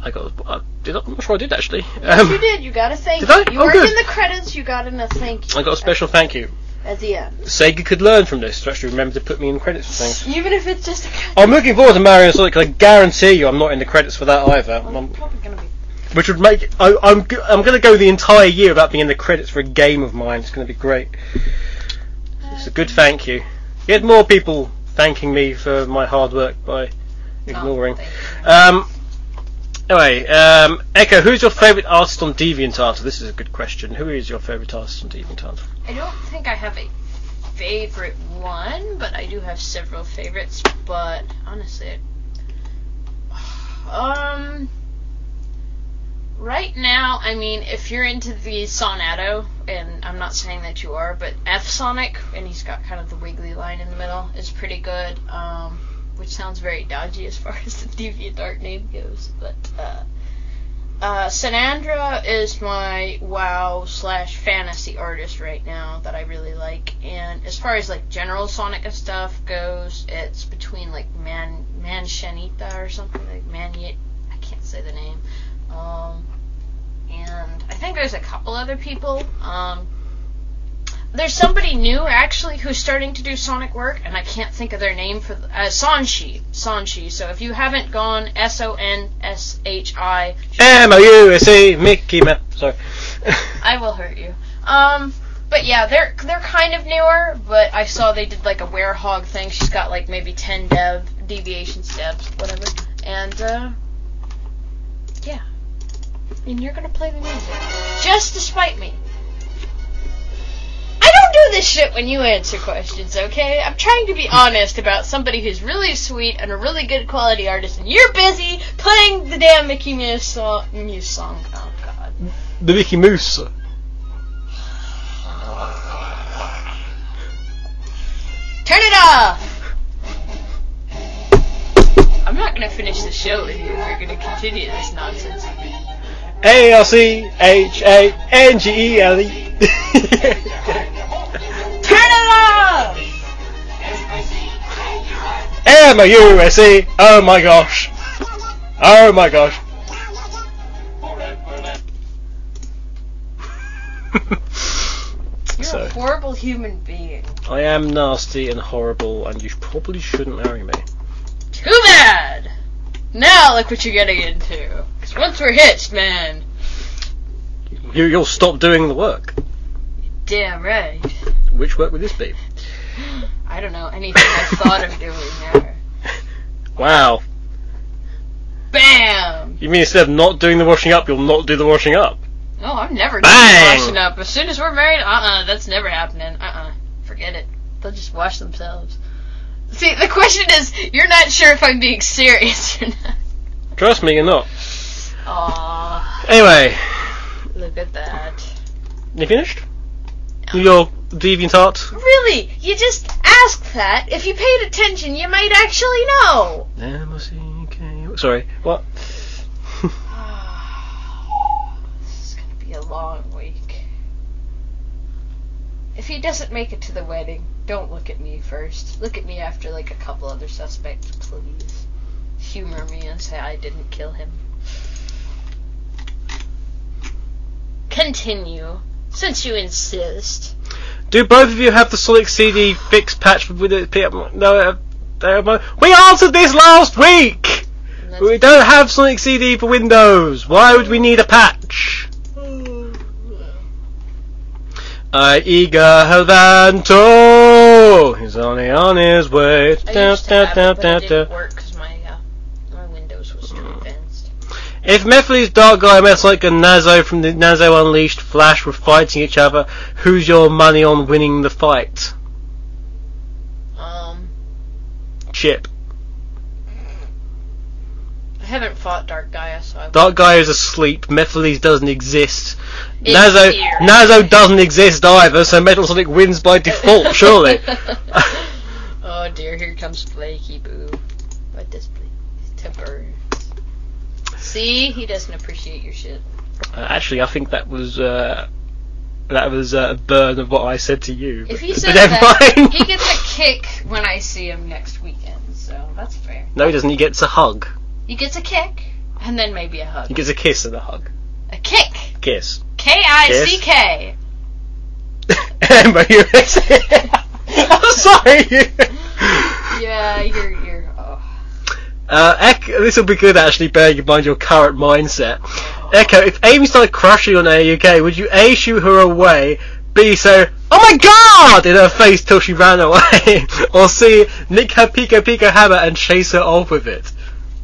I got. I did. I'm not sure I did actually. Yes, Um, you did. You got a thank did you. I? You Oh, weren't good. in the credits. You got a thank you. I got a special thank you. At the end. Sega could learn from this to actually remember to put me in credits for things. Even if it's just a. I'm looking forward to Mario and Sonic. 'cause I guarantee you, I'm not in the credits for that either. I'm I'm- probably gonna be. which would make I, I'm I'm going to go the entire year without being in the credits for a game of mine. It's going to be great. It's a good thank you. You had more people thanking me for my hard work by ignoring. Oh, thank. Um. Anyway, um, Echo, who's your favourite artist on DeviantArt? This is a good question. Who is your favourite artist on DeviantArt? I don't think I have a favorite one, but I do have several favorites. But honestly, um, right now, I mean, if you're into the Sonato, and I'm not saying that you are, but F Sonic, and he's got kind of the wiggly line in the middle, is pretty good. Um, which sounds very dodgy as far as the DeviantArt name goes, but uh. Uh, Sanandra is my WoW slash fantasy artist right now that I really like, and as far as like general Sonic stuff goes, it's between like Man Manchanita or something like Manyet. I can't say the name. Um, and I think there's a couple other people. Um, there's somebody new actually who's starting to do Sonic work, and I can't think of their name for the, uh, Sonshi. Sonshi. So if you haven't gone S O N S H I M O U S E Mickey Mouse. Sorry. I will hurt you. Um, but yeah, they're they're kind of newer. But I saw they did like a werehog thing. She's got like maybe ten dev deviation steps, whatever. And uh, yeah, and you're gonna play the music just to spite me. Don't do this shit when you answer questions, okay? I'm trying to be honest about somebody who's really sweet and a really good quality artist, and you're busy playing the damn Mickey Mouse song. Mouse song. Oh God. the Mickey Mouse. Turn it off! I'm not gonna finish the show with you if you're gonna continue this nonsense. A L C H A N G E L E. Turn it off! M U S E. Oh my gosh. Oh my gosh. You're So- a horrible human being. I am nasty and horrible, and you probably shouldn't marry me. Too bad! Now look what you're getting into. 'Cause once we're hitched, man. You, you'll stop doing the work. Damn right. Which work would this be? I don't know anything I thought of doing there. Wow. Bam! You mean instead of not doing the washing up, you'll not do the washing up? No, I'm never doing the washing up. As soon as we're married, uh-uh, that's never happening. Uh-uh. Forget it. They'll just wash themselves. See, the question is, you're not sure if I'm being serious or not. Trust me, you're not. Aww, Anyway, look at that. you finished? Your DeviantArt? Really? You just asked that. If you paid attention, you might actually know. M-O-C-K... Sorry, what? this is gonna be a long week. If he doesn't make it to the wedding, don't look at me first. Look at me after like a couple other suspects, please. Humor me and say I didn't kill him. Continue, since you insist. Do both of you have the Sonic CD fix patch with it? No, uh, we answered this last week! We don't have Sonic CD for Windows. Why would we need a patch? Hmm. I eager Helvanto. He's only on his way. Da, da, da, da, da. work my uh, my Windows was too advanced. If Mephiles, Dark Guy, mess like a Nazo from the Nazo Unleashed Flash were fighting each other, who's your money on winning the fight? Um, Chip. Haven't fought Dark Gaia, so I. Dark Guy is asleep. Mephiles doesn't exist. Nazo. Nazo doesn't exist either, so Metal Sonic wins by default, surely. oh dear, here comes Flaky Boo. What does temper? See, he doesn't appreciate your shit. Uh, actually, I think that was uh, that was uh, a burn of what I said to you. If he but says that, he gets a kick when I see him next weekend, so that's fair. no, he doesn't. He gets a hug. He gets a kick, and then maybe a hug. He gets a kiss and a hug. A kick! Kiss. K I C K! Emma, you. I'm sorry. Yeah, you're, you're, oh. Uh, Echo, this will be good actually, bearing in mind your current mindset. Echo, if Amy started crushing on AUK, would you A, shoot her away, B, say, oh my god, in her face till she ran away, or C, nick her Piko Piko hammer and chase her off with it?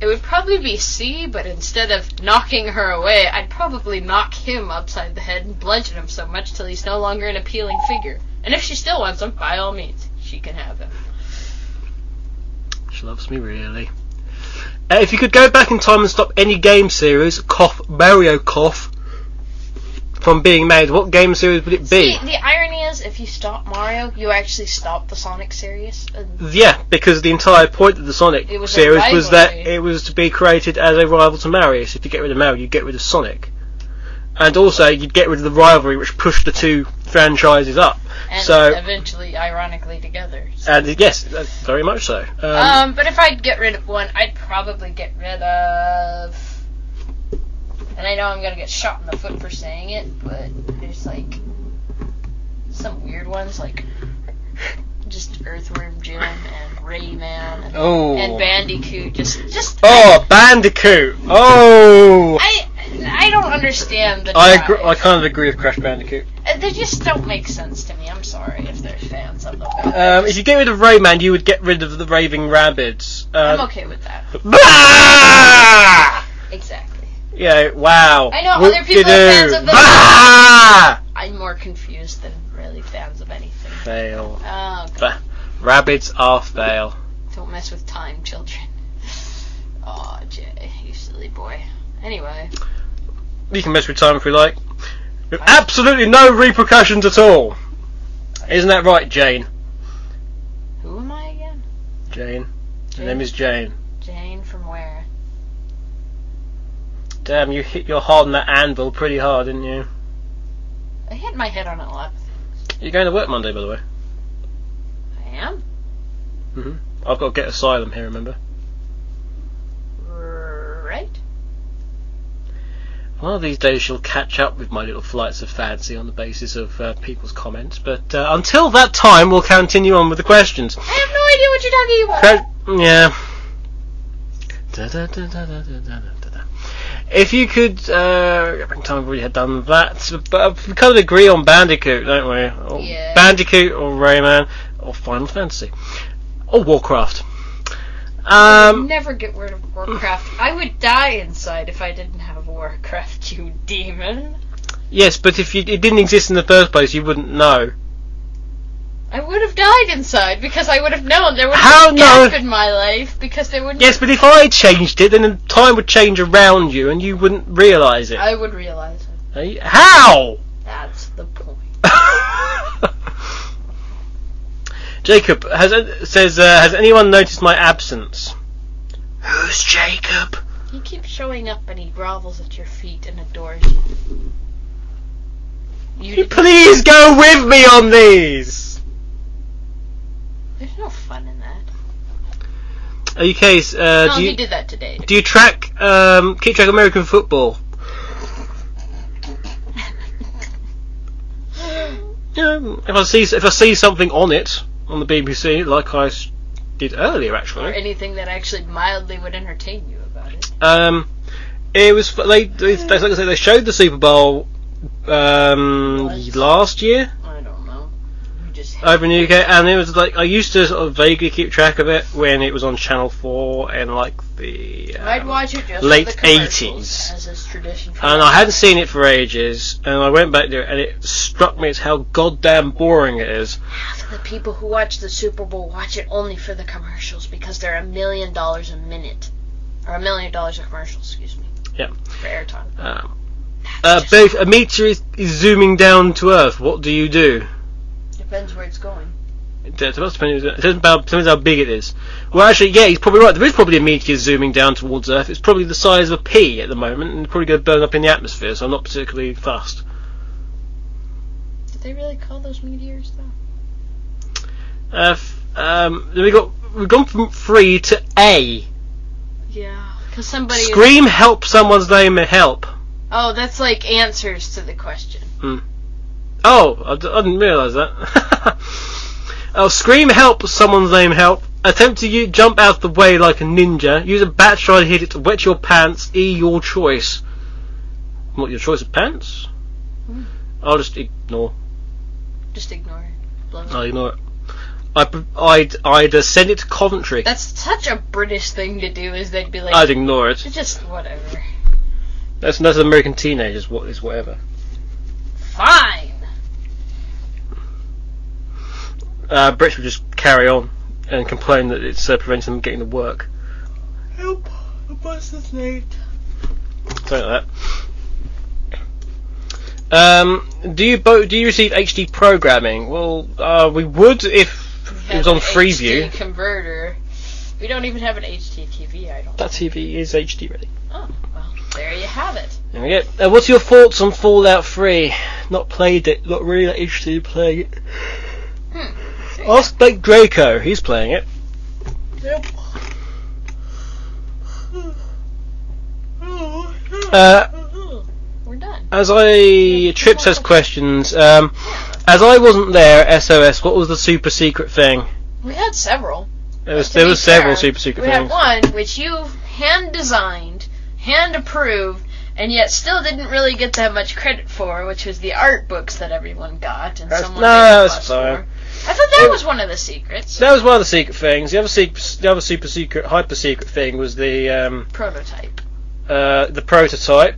It would probably be C, but instead of knocking her away, I'd probably knock him upside the head and bludgeon him so much till he's no longer an appealing figure. And if she still wants him, by all means, she can have him. She loves me really. Uh, if you could go back in time and stop any game series, cough, Mario cough, from being made, what game series would it be? See, the irony if you stop Mario, you actually stop the Sonic series. Yeah, because the entire point of the Sonic It was a series was that rivalry. it was to be created as a rival to Mario. So if you get rid of Mario, you get rid of Sonic, and also you'd get rid of the rivalry which pushed the two franchises up. and so, eventually, ironically, together. So- and yes, uh, very much so. Um, Um, but if I'd get rid of one, I'd probably get rid of. And I know I'm gonna get shot in the foot for saying it, but there's like some weird ones, like just Earthworm Jim and Rayman and, oh, and Bandicoot. Just, just. oh, Bandicoot. Oh, I, I don't understand the. I agree, I kind of agree with Crash Bandicoot. Uh, They just don't make sense to me. I'm sorry if they're fans of them. Um, if you get rid of Rayman, you would get rid of the Raving Rabbids. Um, I'm okay with that. Bah! Exactly. Yeah, wow. I know other people are fans of them. Bah! I'm more confused than really fans of anything. Fail. Oh, God. Rabbids are fail. Don't mess with time, children. Oh, Jay, you silly boy. Anyway, You can mess with time if you like. With absolutely no repercussions at all. Isn't that right, Jane? who am I again? Jane. Her name is Jane. Jane from where? Damn, you hit your heart on that anvil pretty hard, didn't you? I hit my head on it a lot. You're going to work Monday, by the way? I am. Mhm. I've got to get asylum here. Remember? Right. One of these days, you'll catch up with my little flights of fancy on the basis of uh, people's comments. But uh, until that time, we'll continue on with the questions. I have no idea what you're talking about. Cre- yeah. If you could, uh, I think already had done that, but we kind of agree on Bandicoot, don't we? Or Yeah. Bandicoot or Rayman or Final Fantasy or Warcraft. Um, Never get rid of Warcraft. I would die inside if I didn't have Warcraft, you demon. yes, but if you, it didn't exist in the first place, you wouldn't know. I would have died inside because I would have known there would How have been no- a gap in my life because there would Yes, but if I changed it, then time would change around you, and you wouldn't realise it. I would realize it. How? That's the point. Jacob has says, uh, has anyone noticed my absence? Who's Jacob? He keeps showing up and he grovels at your feet and adores you. You did- Please go with me on these. There's no fun in that. Okay, uh, no, do he you did that today. do you track um, keep track of American football? Yeah, if I see if I see something on it on the BBC, like I did earlier actually, or anything that actually mildly would entertain you about it. um, it was they, they, they like I say they showed the Super Bowl um, last year. Just over in the UK, and it was like I used to sort of vaguely keep track of it when it was on Channel Four in like the um, I'd watch it just late for the commercials, 80s. as is tradition. For and I hadn't seen it for ages, and I went back to it, and it struck me as how goddamn boring it is. half of the people who watch the Super Bowl watch it only for the commercials because they're a million dollars a minute, or a million dollars a commercial. Excuse me. Yeah. For airtime. Um, uh, if a meteor is, is zooming down to Earth, what do you do? Depends where it's going. It does- it must depend. It depends about- depends how big it is. Well, actually, yeah, he's probably right. There is probably a meteor zooming down towards Earth. It's probably the size of a pea at the moment, and it's probably going to burn up in the atmosphere. So I'm not particularly fussed. Did they really call those meteors though? Uh, f- um, then we got we've gone from three to A. Yeah, because somebody. Scream! Help! Someone's name! Help! Oh, that's like answers to the question. Oh, I, d- I didn't realise that. oh, scream help, someone's name help. Attempt to u- jump out of the way like a ninja. Use a bat try to hit it to wet your pants. E your choice. What, your choice of pants? Hmm. I'll just ignore. Just ignore it. Blow it. I'll ignore it. I, I'd, I'd uh, send it to Coventry. That's such a British thing to do. Is they'd be like, I'd ignore it. just whatever. That's, that's American teenagers, what is whatever. Fine. Uh, Brits will just carry on and complain that it's uh, preventing them getting to work. Help! A bus is late. Something like that. Um, do you bo- do you receive HD programming? Well, uh, we would if it was on Freeview. HD converter. We don't even have an HD TV. I don't. That TV is HD ready. Oh, well, there you have it. There we go. Uh, what's your thoughts on Fallout 3? Not played it, not really like HD playing it. Ask Blake Draco, he's playing it. Uh, We're done. as I Trips has questions. Um, as I wasn't there, SOS. What was the super secret thing? We had several. There was there be was several super secret we things. had one which you hand designed, hand approved, and yet still didn't really get that much credit for, which was the art books that everyone got and That's- someone no, made a that's fuss fine. for. I thought that It- was one of the secrets. That was one of the secret things. The other secret, the other super secret, hyper secret thing was the um, Prototype. uh, the prototype.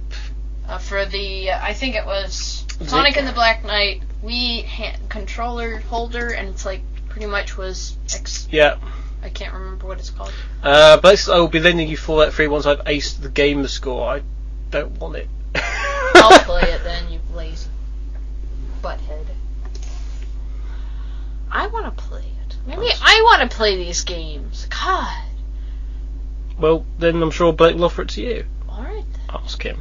Uh, for the, uh, I think it was Sonic it- and the Black Knight Wii hand, controller holder, and it's like pretty much was X. Yeah. I can't remember what it's called. Uh, but I will be lending you Fallout 3 once I've aced the gamer score. I don't want it. I'll play it then, you lazy butthead. I want to play it. Maybe I want to play these games. God. Well, then I'm sure Blake will offer it to you. All right then. Ask him.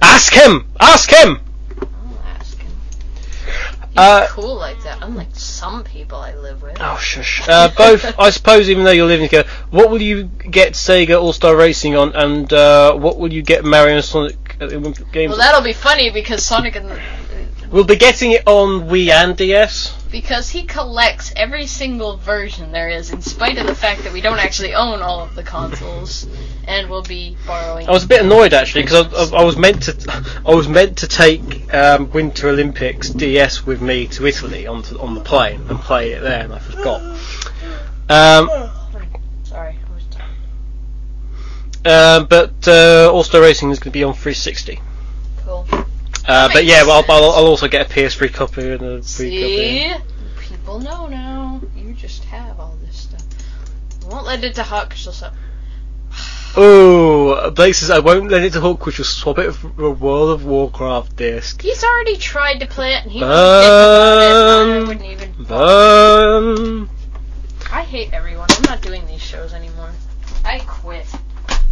Ask him! Ask him! I'll ask him. He's Uh, cool like that, unlike some people I live with. Oh, shush. Uh, both, I suppose, even though you're living together, what will you get Sega All Star Racing on, and uh, what will you get Mario and Sonic Games? Well, that'll be funny because Sonic and we'll be getting it on Wii and DS. because he collects every single version there is, in spite of the fact that we don't actually own all of the consoles, and we'll be borrowing. I was a bit annoyed actually because I, I, I was meant to, I was meant to take um, Winter Olympics DS with me to Italy on to, on the plane and play it there, and I forgot. Um, Sorry. Uh, but uh, All Star Racing is going to be on 360. Cool. Uh, but yeah, well, I'll, I'll also get a PS3 copy and a free See? copy. People know now. You just have all this stuff. I won't let it to Hawk because she'll Oh, Blake says I won't let it to Hook, which will swap it for a World of Warcraft disc. He's already tried to play it and he was about it. I wouldn't even. Um, I hate everyone. I'm not doing these shows anymore. I quit.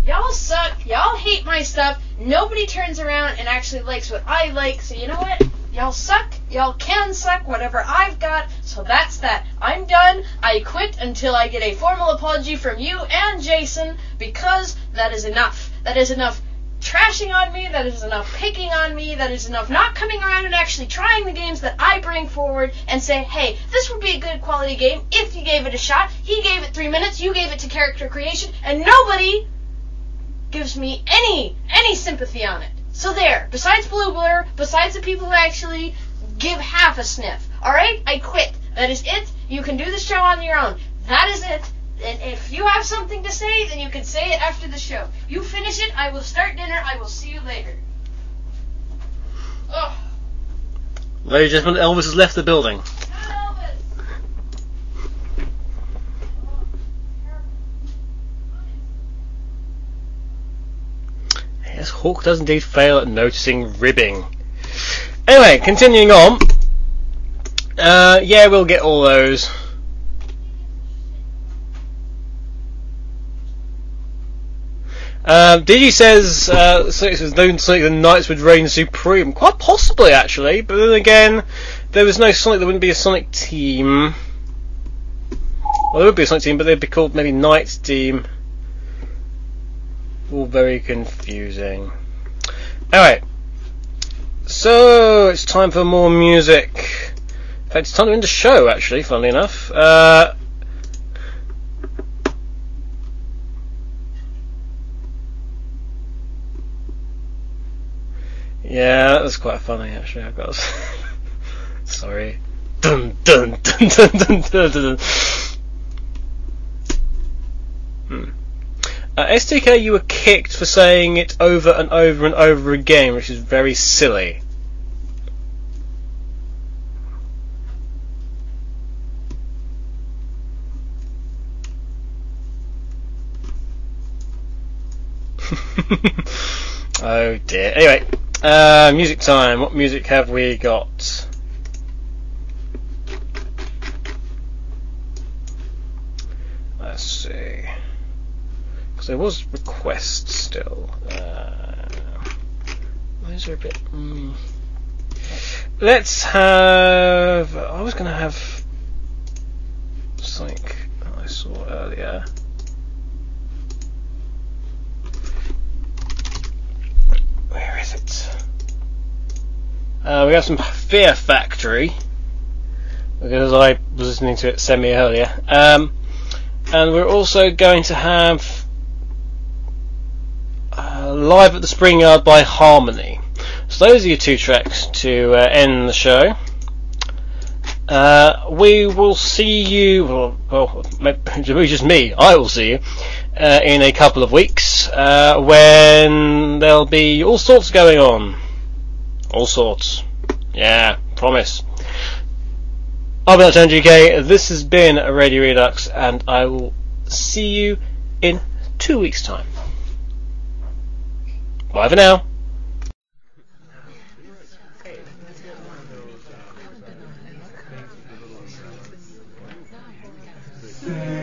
Y'all suck. Y'all hate my stuff. Nobody turns around and actually likes what I like. So you know what? Y'all suck. Y'all can suck whatever I've got. So that's that. I'm done. I quit until I get a formal apology from you and Jason because that is enough. That is enough trashing on me, that is enough picking on me, that is enough not coming around and actually trying the games that I bring forward and say, hey, this would be a good quality game if you gave it a shot. He gave it three minutes, you gave it to character creation, and nobody gives me any any sympathy on it. So there, besides Blue Blur, besides the people who actually give half a sniff. Alright? I quit. That is it. You can do the show on your own. That is it. And if you have something to say, then you can say it after the show. You finish it, I will start dinner, I will see you later. Ugh. Ladies and gentlemen, Elvis has left the building. Elvis. Yes, Hawk does indeed fail at noticing ribbing. Anyway, continuing on. Uh, yeah, we'll get all those. Uh, Digi says uh, Sonic was known Sonic the NiGHTS would reign supreme. Quite possibly, actually. But then again, there was no Sonic. There wouldn't be a Sonic team. Well, there would be a Sonic team, but they'd be called maybe NiGHTS team. All very confusing. Alright. So, it's time for more music. In fact, it's time to end the show, actually, funnily enough. Uh, yeah, that was quite funny, actually, I got Sorry. Dun dun dun dun dun dun dun. Hmm. Uh, STK, you were kicked for saying it over and over and over again, which is very silly. oh dear. Anyway, uh, music time. What music have we got? Let's see. There was requests still. Uh, those are a bit. Mm. Let's have. I was going to have something I saw earlier. Where is it? Uh, we have some Fear Factory because I was listening to it semi earlier. Um, and we're also going to have Live at the Spring Yard by Harmony. So those are your two tracks to uh, end the show. Uh, we will see you, well, well, just me, I will see you, uh, in a couple of weeks, uh, when there'll be all sorts going on. All sorts. Yeah, promise. I've been Dr. GK, this has been a Radio Redux, and I will see you in two weeks' time. Bye for now. Yeah.